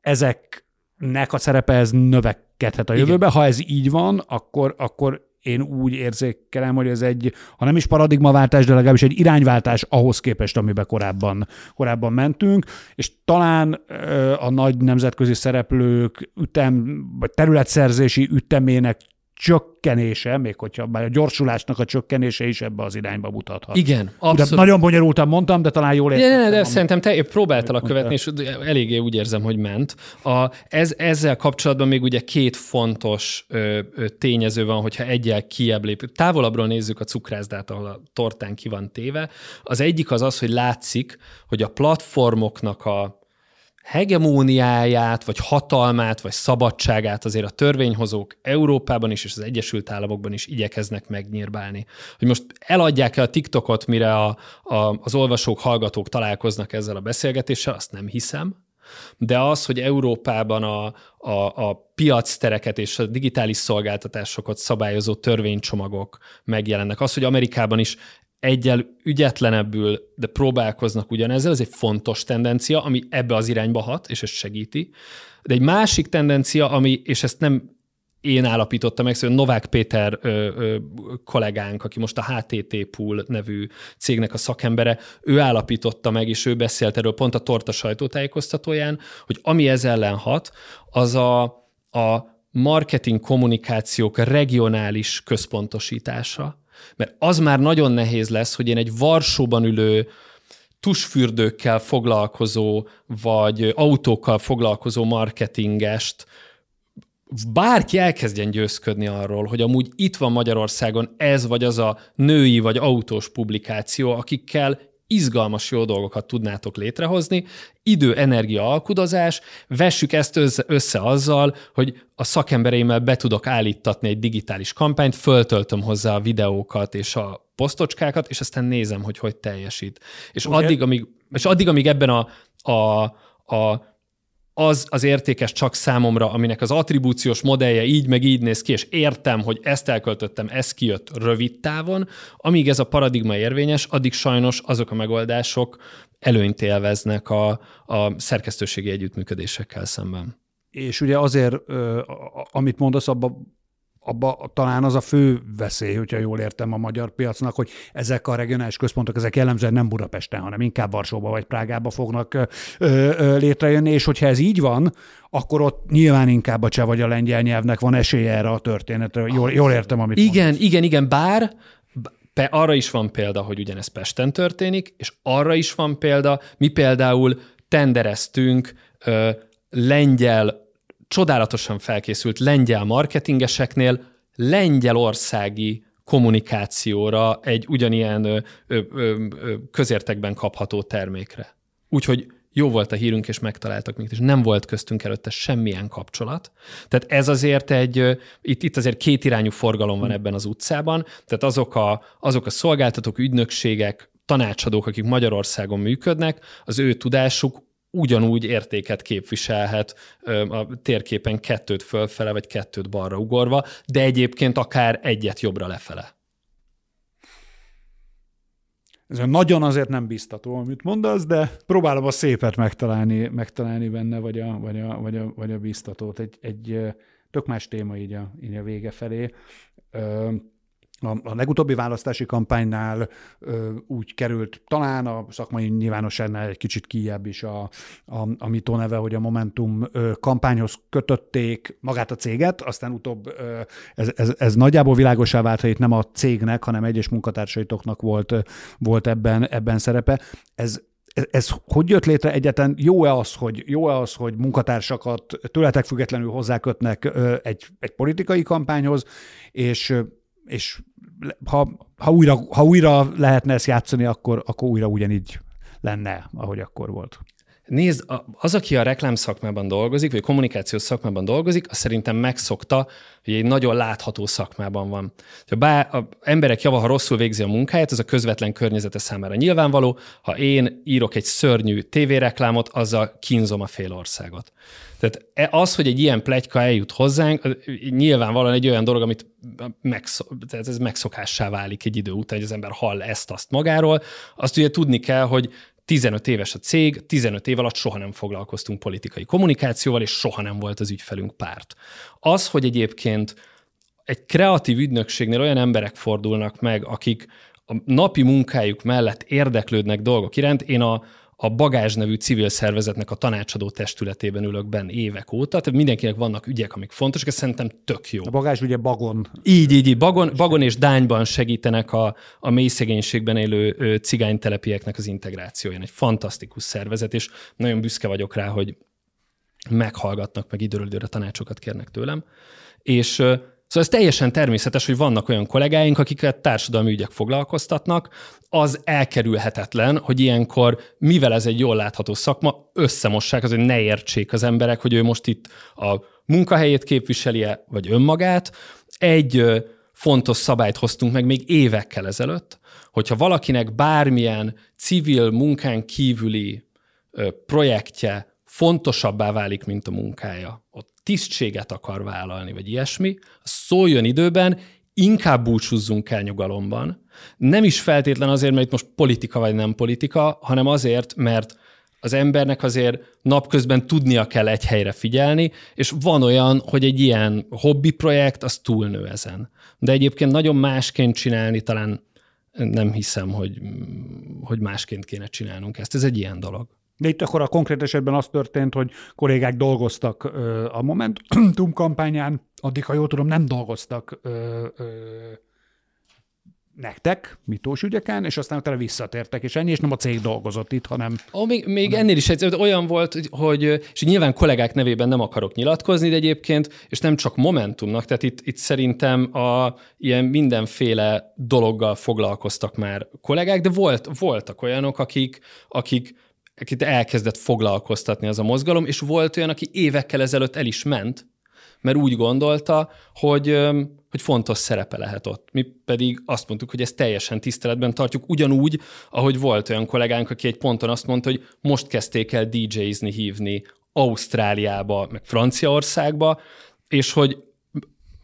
ezeknek a szerepe ez növekedhet a jövőben. Ha ez így van, akkor, akkor én úgy érzékelem, hogy ez egy, ha nem is paradigmaváltás, de legalábbis egy irányváltás ahhoz képest, amiben korábban, korábban mentünk, és talán a nagy nemzetközi szereplők ütem, vagy területszerzési ütemének csökkenése, még hogyha már a gyorsulásnak a csökkenése is ebbe az irányba mutathat. Igen, abszolút. De nagyon bonyolultan mondtam, de talán jól értem. De, de, de szerintem te próbáltalak követni, és eléggé úgy érzem, hogy ment. A, ez, ezzel kapcsolatban még ugye két fontos ö, ö, tényező van, hogyha egyel kiebb lép. Távolabbról nézzük a cukrászdát, ahol a tortán ki van téve. Az egyik az az, hogy látszik, hogy a platformoknak a hegemóniáját, vagy hatalmát, vagy szabadságát azért a törvényhozók Európában is és az Egyesült Államokban is igyekeznek megnyírbálni. Hogy most eladják-e a TikTokot, mire a, a, az olvasók, hallgatók találkoznak ezzel a beszélgetéssel, azt nem hiszem. De az, hogy Európában a, a, a piactereket és a digitális szolgáltatásokat szabályozó törvénycsomagok megjelennek, az, hogy Amerikában is egyel ügyetlenebbül, de próbálkoznak ugyanezzel, ez egy fontos tendencia, ami ebbe az irányba hat, és ez segíti. De egy másik tendencia, ami, és ezt nem én állapítottam meg, szóval Novák Péter ö, ö, kollégánk, aki most a HTT Pool nevű cégnek a szakembere, ő állapította meg, és ő beszélt erről pont a Torta sajtótájékoztatóján, hogy ami ez ellen hat, az a, a marketing kommunikációk regionális központosítása, mert az már nagyon nehéz lesz, hogy én egy Varsóban ülő tusfürdőkkel foglalkozó, vagy autókkal foglalkozó marketingest bárki elkezdjen győzködni arról, hogy amúgy itt van Magyarországon ez vagy az a női vagy autós publikáció, akikkel izgalmas jó dolgokat tudnátok létrehozni, idő, energia, alkudozás, vessük ezt össze, azzal, hogy a szakembereimmel be tudok állítatni egy digitális kampányt, föltöltöm hozzá a videókat és a posztocskákat, és aztán nézem, hogy hogy teljesít. És, addig, amíg, és addig, amíg ebben a, a, a az az értékes csak számomra, aminek az attribúciós modellje így meg így néz ki, és értem, hogy ezt elköltöttem, ez kijött rövid távon, amíg ez a paradigma érvényes, addig sajnos azok a megoldások előnyt élveznek a, a szerkesztőségi együttműködésekkel szemben. És ugye azért, amit mondasz, abban abba talán az a fő veszély, hogyha jól értem a magyar piacnak, hogy ezek a regionális központok, ezek jellemzően nem Budapesten, hanem inkább Varsóba vagy Prágába fognak ö, ö, létrejönni, és hogyha ez így van, akkor ott nyilván inkább a cseh vagy a lengyel nyelvnek van esélye erre a történetre. Jól, jól értem, amit Igen, mondasz. igen, igen, bár Pe, arra is van példa, hogy ugyanez Pesten történik, és arra is van példa, mi például tendereztünk ö, lengyel csodálatosan felkészült lengyel marketingeseknél lengyelországi kommunikációra egy ugyanilyen ö, ö, ö, közértekben kapható termékre. Úgyhogy jó volt a hírünk, és megtaláltak minket, és nem volt köztünk előtte semmilyen kapcsolat. Tehát ez azért egy, itt, itt azért kétirányú forgalom van ebben az utcában, tehát azok a, azok a szolgáltatók, ügynökségek, tanácsadók, akik Magyarországon működnek, az ő tudásuk ugyanúgy értéket képviselhet a térképen kettőt fölfele, vagy kettőt balra ugorva, de egyébként akár egyet jobbra lefele. Ez nagyon azért nem biztató, amit mondasz, de próbálom a szépet megtalálni, megtalálni benne, vagy a, vagy a, vagy a, vagy a biztatót. Egy, egy tök más téma így a, így a vége felé a, a legutóbbi választási kampánynál ö, úgy került, talán a szakmai nyilvánosságnál egy kicsit kijebb is a, a, a mitó neve, hogy a Momentum ö, kampányhoz kötötték magát a céget, aztán utóbb ö, ez, ez, ez nagyjából világosá vált, hogy itt nem a cégnek, hanem egyes munkatársaitoknak volt, volt ebben, ebben szerepe. Ez, ez, ez hogy jött létre egyetlen? Jó-e az, hogy, jó-e az, hogy munkatársakat tőletek függetlenül hozzákötnek egy, egy politikai kampányhoz, és és ha, ha, újra, ha újra lehetne ezt játszani, akkor, akkor újra ugyanígy lenne, ahogy akkor volt. Nézd, az, aki a reklám szakmában dolgozik, vagy kommunikációs szakmában dolgozik, az szerintem megszokta, hogy egy nagyon látható szakmában van. Bár a emberek java, ha rosszul végzi a munkáját, az a közvetlen környezete számára nyilvánvaló. Ha én írok egy szörnyű tévéreklámot, azzal kínzom a fél országot. Tehát e, az, hogy egy ilyen plegyka eljut hozzánk, nyilvánvalóan egy olyan dolog, amit megszok, tehát ez megszokássá válik egy idő után, hogy az ember hall ezt-azt magáról. Azt ugye tudni kell, hogy 15 éves a cég, 15 év alatt soha nem foglalkoztunk politikai kommunikációval, és soha nem volt az ügyfelünk párt. Az, hogy egyébként egy kreatív ügynökségnél olyan emberek fordulnak meg, akik a napi munkájuk mellett érdeklődnek dolgok iránt. Én a, a Bagázs nevű civil szervezetnek a tanácsadó testületében ülök benne évek óta, tehát mindenkinek vannak ügyek, amik fontosak, ez szerintem tök jó. A Bagázs ugye Bagon. Így, így, így. Bagon, bagon és Dányban segítenek a, a mély szegénységben élő cigánytelepieknek az integrációján. Egy fantasztikus szervezet, és nagyon büszke vagyok rá, hogy meghallgatnak, meg időről időre tanácsokat kérnek tőlem. És Szóval ez teljesen természetes, hogy vannak olyan kollégáink, akiket társadalmi ügyek foglalkoztatnak, az elkerülhetetlen, hogy ilyenkor, mivel ez egy jól látható szakma, összemossák, az, hogy ne értsék az emberek, hogy ő most itt a munkahelyét képviseli-e, vagy önmagát. Egy fontos szabályt hoztunk meg még évekkel ezelőtt, hogyha valakinek bármilyen civil munkán kívüli projektje fontosabbá válik, mint a munkája, ott tisztséget akar vállalni, vagy ilyesmi, szóljon időben, inkább búcsúzzunk el nyugalomban. Nem is feltétlen azért, mert itt most politika vagy nem politika, hanem azért, mert az embernek azért napközben tudnia kell egy helyre figyelni, és van olyan, hogy egy ilyen hobbi projekt, az túlnő ezen. De egyébként nagyon másként csinálni talán nem hiszem, hogy, hogy másként kéne csinálnunk ezt. Ez egy ilyen dolog. De itt akkor a konkrét esetben az történt, hogy kollégák dolgoztak ö, a Momentum kampányán, addig, ha jól tudom, nem dolgoztak ö, ö, nektek, mitós ügyeken, és aztán utána visszatértek, és ennyi, és nem a cég dolgozott itt, hanem... Ó, még, még hanem... ennél is egy, olyan volt, hogy, és nyilván kollégák nevében nem akarok nyilatkozni, de egyébként, és nem csak Momentumnak, tehát itt, itt szerintem a ilyen mindenféle dologgal foglalkoztak már kollégák, de volt, voltak olyanok, akik, akik akit elkezdett foglalkoztatni az a mozgalom, és volt olyan, aki évekkel ezelőtt el is ment, mert úgy gondolta, hogy, hogy fontos szerepe lehet ott. Mi pedig azt mondtuk, hogy ezt teljesen tiszteletben tartjuk, ugyanúgy, ahogy volt olyan kollégánk, aki egy ponton azt mondta, hogy most kezdték el DJ-zni, hívni Ausztráliába, meg Franciaországba, és hogy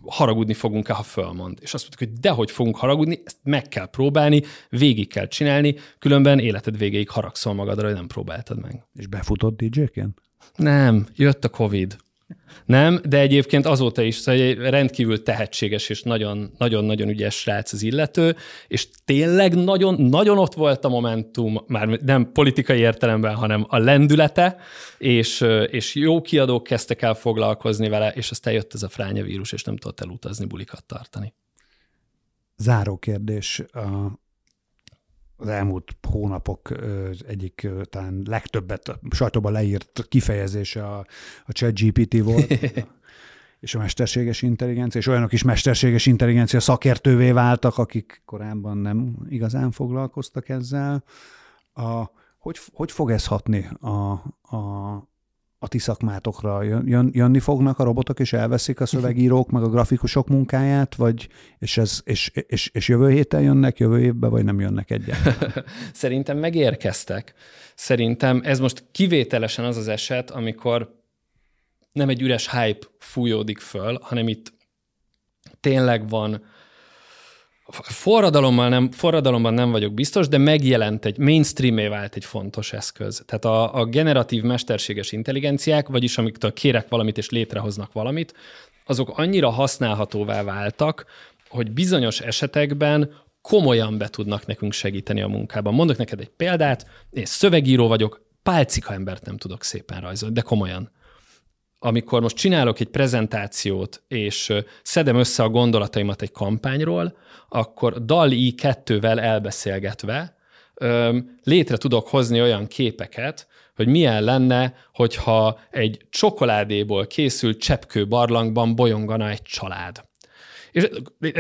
haragudni fogunk-e, ha fölmond. És azt mondtuk, hogy dehogy fogunk haragudni, ezt meg kell próbálni, végig kell csinálni, különben életed végéig haragszol magadra, hogy nem próbáltad meg. És befutott DJ-ként? Nem, jött a Covid. Nem, de egyébként azóta is szóval egy rendkívül tehetséges és nagyon-nagyon ügyes srác az illető, és tényleg nagyon, nagyon ott volt a momentum, már nem politikai értelemben, hanem a lendülete, és, és jó kiadók kezdtek el foglalkozni vele, és aztán jött ez a fránya vírus, és nem tudott elutazni, bulikat tartani. Záró kérdés az elmúlt hónapok egyik talán legtöbbet sajtóban leírt kifejezése a, a chat GPT volt, és a mesterséges intelligencia, és olyanok is mesterséges intelligencia szakértővé váltak, akik korábban nem igazán foglalkoztak ezzel. A, hogy, hogy fog ez hatni a, a, a ti szakmátokra? Jön, jönni fognak a robotok, és elveszik a szövegírók, meg a grafikusok munkáját, vagy és, ez, és, és, és jövő héten jönnek, jövő évben, vagy nem jönnek egyáltalán? Szerintem megérkeztek. Szerintem ez most kivételesen az az eset, amikor nem egy üres hype fújódik föl, hanem itt tényleg van Forradalommal nem, forradalomban nem vagyok biztos, de megjelent egy, mainstreamé vált egy fontos eszköz. Tehát a, a generatív mesterséges intelligenciák, vagyis amiktől kérek valamit és létrehoznak valamit, azok annyira használhatóvá váltak, hogy bizonyos esetekben komolyan be tudnak nekünk segíteni a munkában. Mondok neked egy példát, én szövegíró vagyok, pálcika embert nem tudok szépen rajzolni, de komolyan amikor most csinálok egy prezentációt, és szedem össze a gondolataimat egy kampányról, akkor DAL-I 2-vel elbeszélgetve létre tudok hozni olyan képeket, hogy milyen lenne, hogyha egy csokoládéból készült cseppkő barlangban bolyongana egy család. És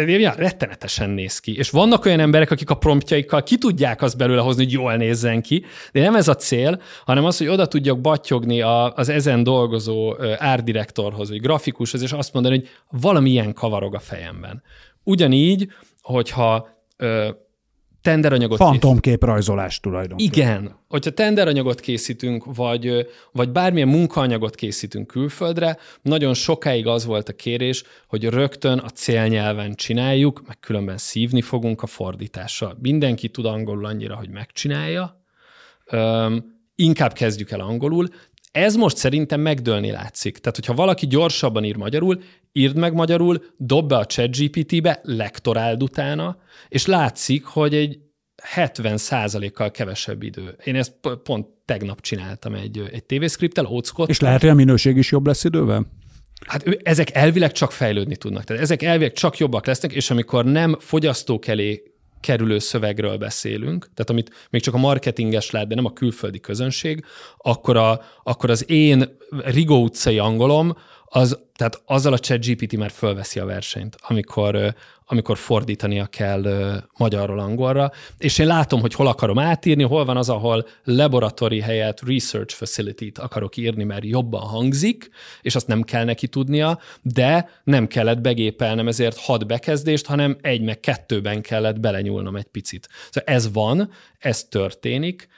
ja, rettenetesen néz ki. És vannak olyan emberek, akik a promptjaikkal ki tudják azt belőle hozni, hogy jól nézzen ki, de nem ez a cél, hanem az, hogy oda tudjak battyogni a, az ezen dolgozó árdirektorhoz, vagy grafikushoz, és azt mondani, hogy valami ilyen kavarog a fejemben. Ugyanígy, hogyha tenderanyagot Fantomkép rajzolás tulajdonképpen. Igen. Hogyha tenderanyagot készítünk, vagy, vagy bármilyen munkaanyagot készítünk külföldre, nagyon sokáig az volt a kérés, hogy rögtön a célnyelven csináljuk, meg különben szívni fogunk a fordítással. Mindenki tud angolul annyira, hogy megcsinálja. Üm, inkább kezdjük el angolul. Ez most szerintem megdőlni látszik. Tehát, hogyha valaki gyorsabban ír magyarul, írd meg magyarul, dob be a chat GPT-be, lektoráld utána, és látszik, hogy egy 70% kal kevesebb idő. Én ezt pont tegnap csináltam egy, egy tévészkriptel, És lehet, hogy a minőség is jobb lesz idővel? Hát ezek elvileg csak fejlődni tudnak. Tehát ezek elvileg csak jobbak lesznek, és amikor nem fogyasztók elé kerülő szövegről beszélünk, tehát amit még csak a marketinges lát, de nem a külföldi közönség, akkor, a, akkor az én Rigó utcai angolom, az, tehát azzal a chat GPT már fölveszi a versenyt, amikor, amikor fordítania kell magyarról angolra, és én látom, hogy hol akarom átírni, hol van az, ahol laboratory helyett research facility-t akarok írni, mert jobban hangzik, és azt nem kell neki tudnia, de nem kellett begépelnem ezért hat bekezdést, hanem egy meg kettőben kellett belenyúlnom egy picit. Szóval ez van, ez történik,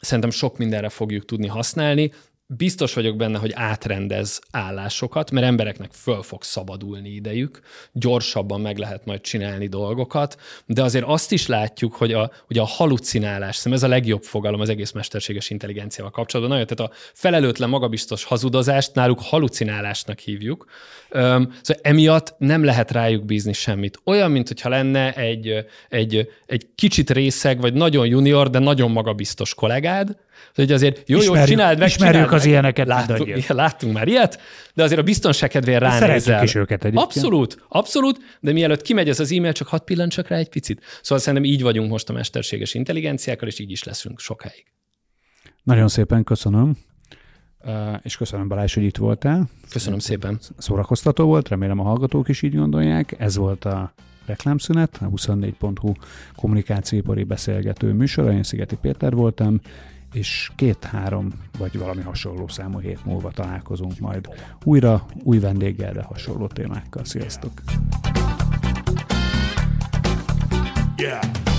Szerintem sok mindenre fogjuk tudni használni biztos vagyok benne, hogy átrendez állásokat, mert embereknek föl fog szabadulni idejük, gyorsabban meg lehet majd csinálni dolgokat, de azért azt is látjuk, hogy a, hogy a halucinálás, szerintem ez a legjobb fogalom az egész mesterséges intelligenciával kapcsolatban. Nagyon, tehát a felelőtlen magabiztos hazudozást náluk halucinálásnak hívjuk. Üm, szóval emiatt nem lehet rájuk bízni semmit. Olyan, mint hogyha lenne egy, egy, egy kicsit részeg, vagy nagyon junior, de nagyon magabiztos kollégád, hogy azért jó, ismerjük, jó, csináld meg, Ismerjük csináld az meg. ilyeneket. Láttuk, igen, láttunk már ilyet, de azért a biztonság kedvéért ránézel. is őket egyébként. Abszolút, abszolút, de mielőtt kimegy ez az e-mail, csak hadd pillancsak rá egy picit. Szóval szerintem így vagyunk most a mesterséges intelligenciákkal, és így is leszünk sokáig. Nagyon szépen köszönöm. És köszönöm Balázs, hogy itt voltál. Köszönöm szépen. Szórakoztató volt, remélem a hallgatók is így gondolják. Ez volt a reklámszünet, a 24.hu kommunikációipari beszélgető műsora. Én Szigeti Péter voltam, és két-három vagy valami hasonló számú hét múlva találkozunk majd újra, új vendéggel, de hasonló témákkal. Sziasztok! Yeah.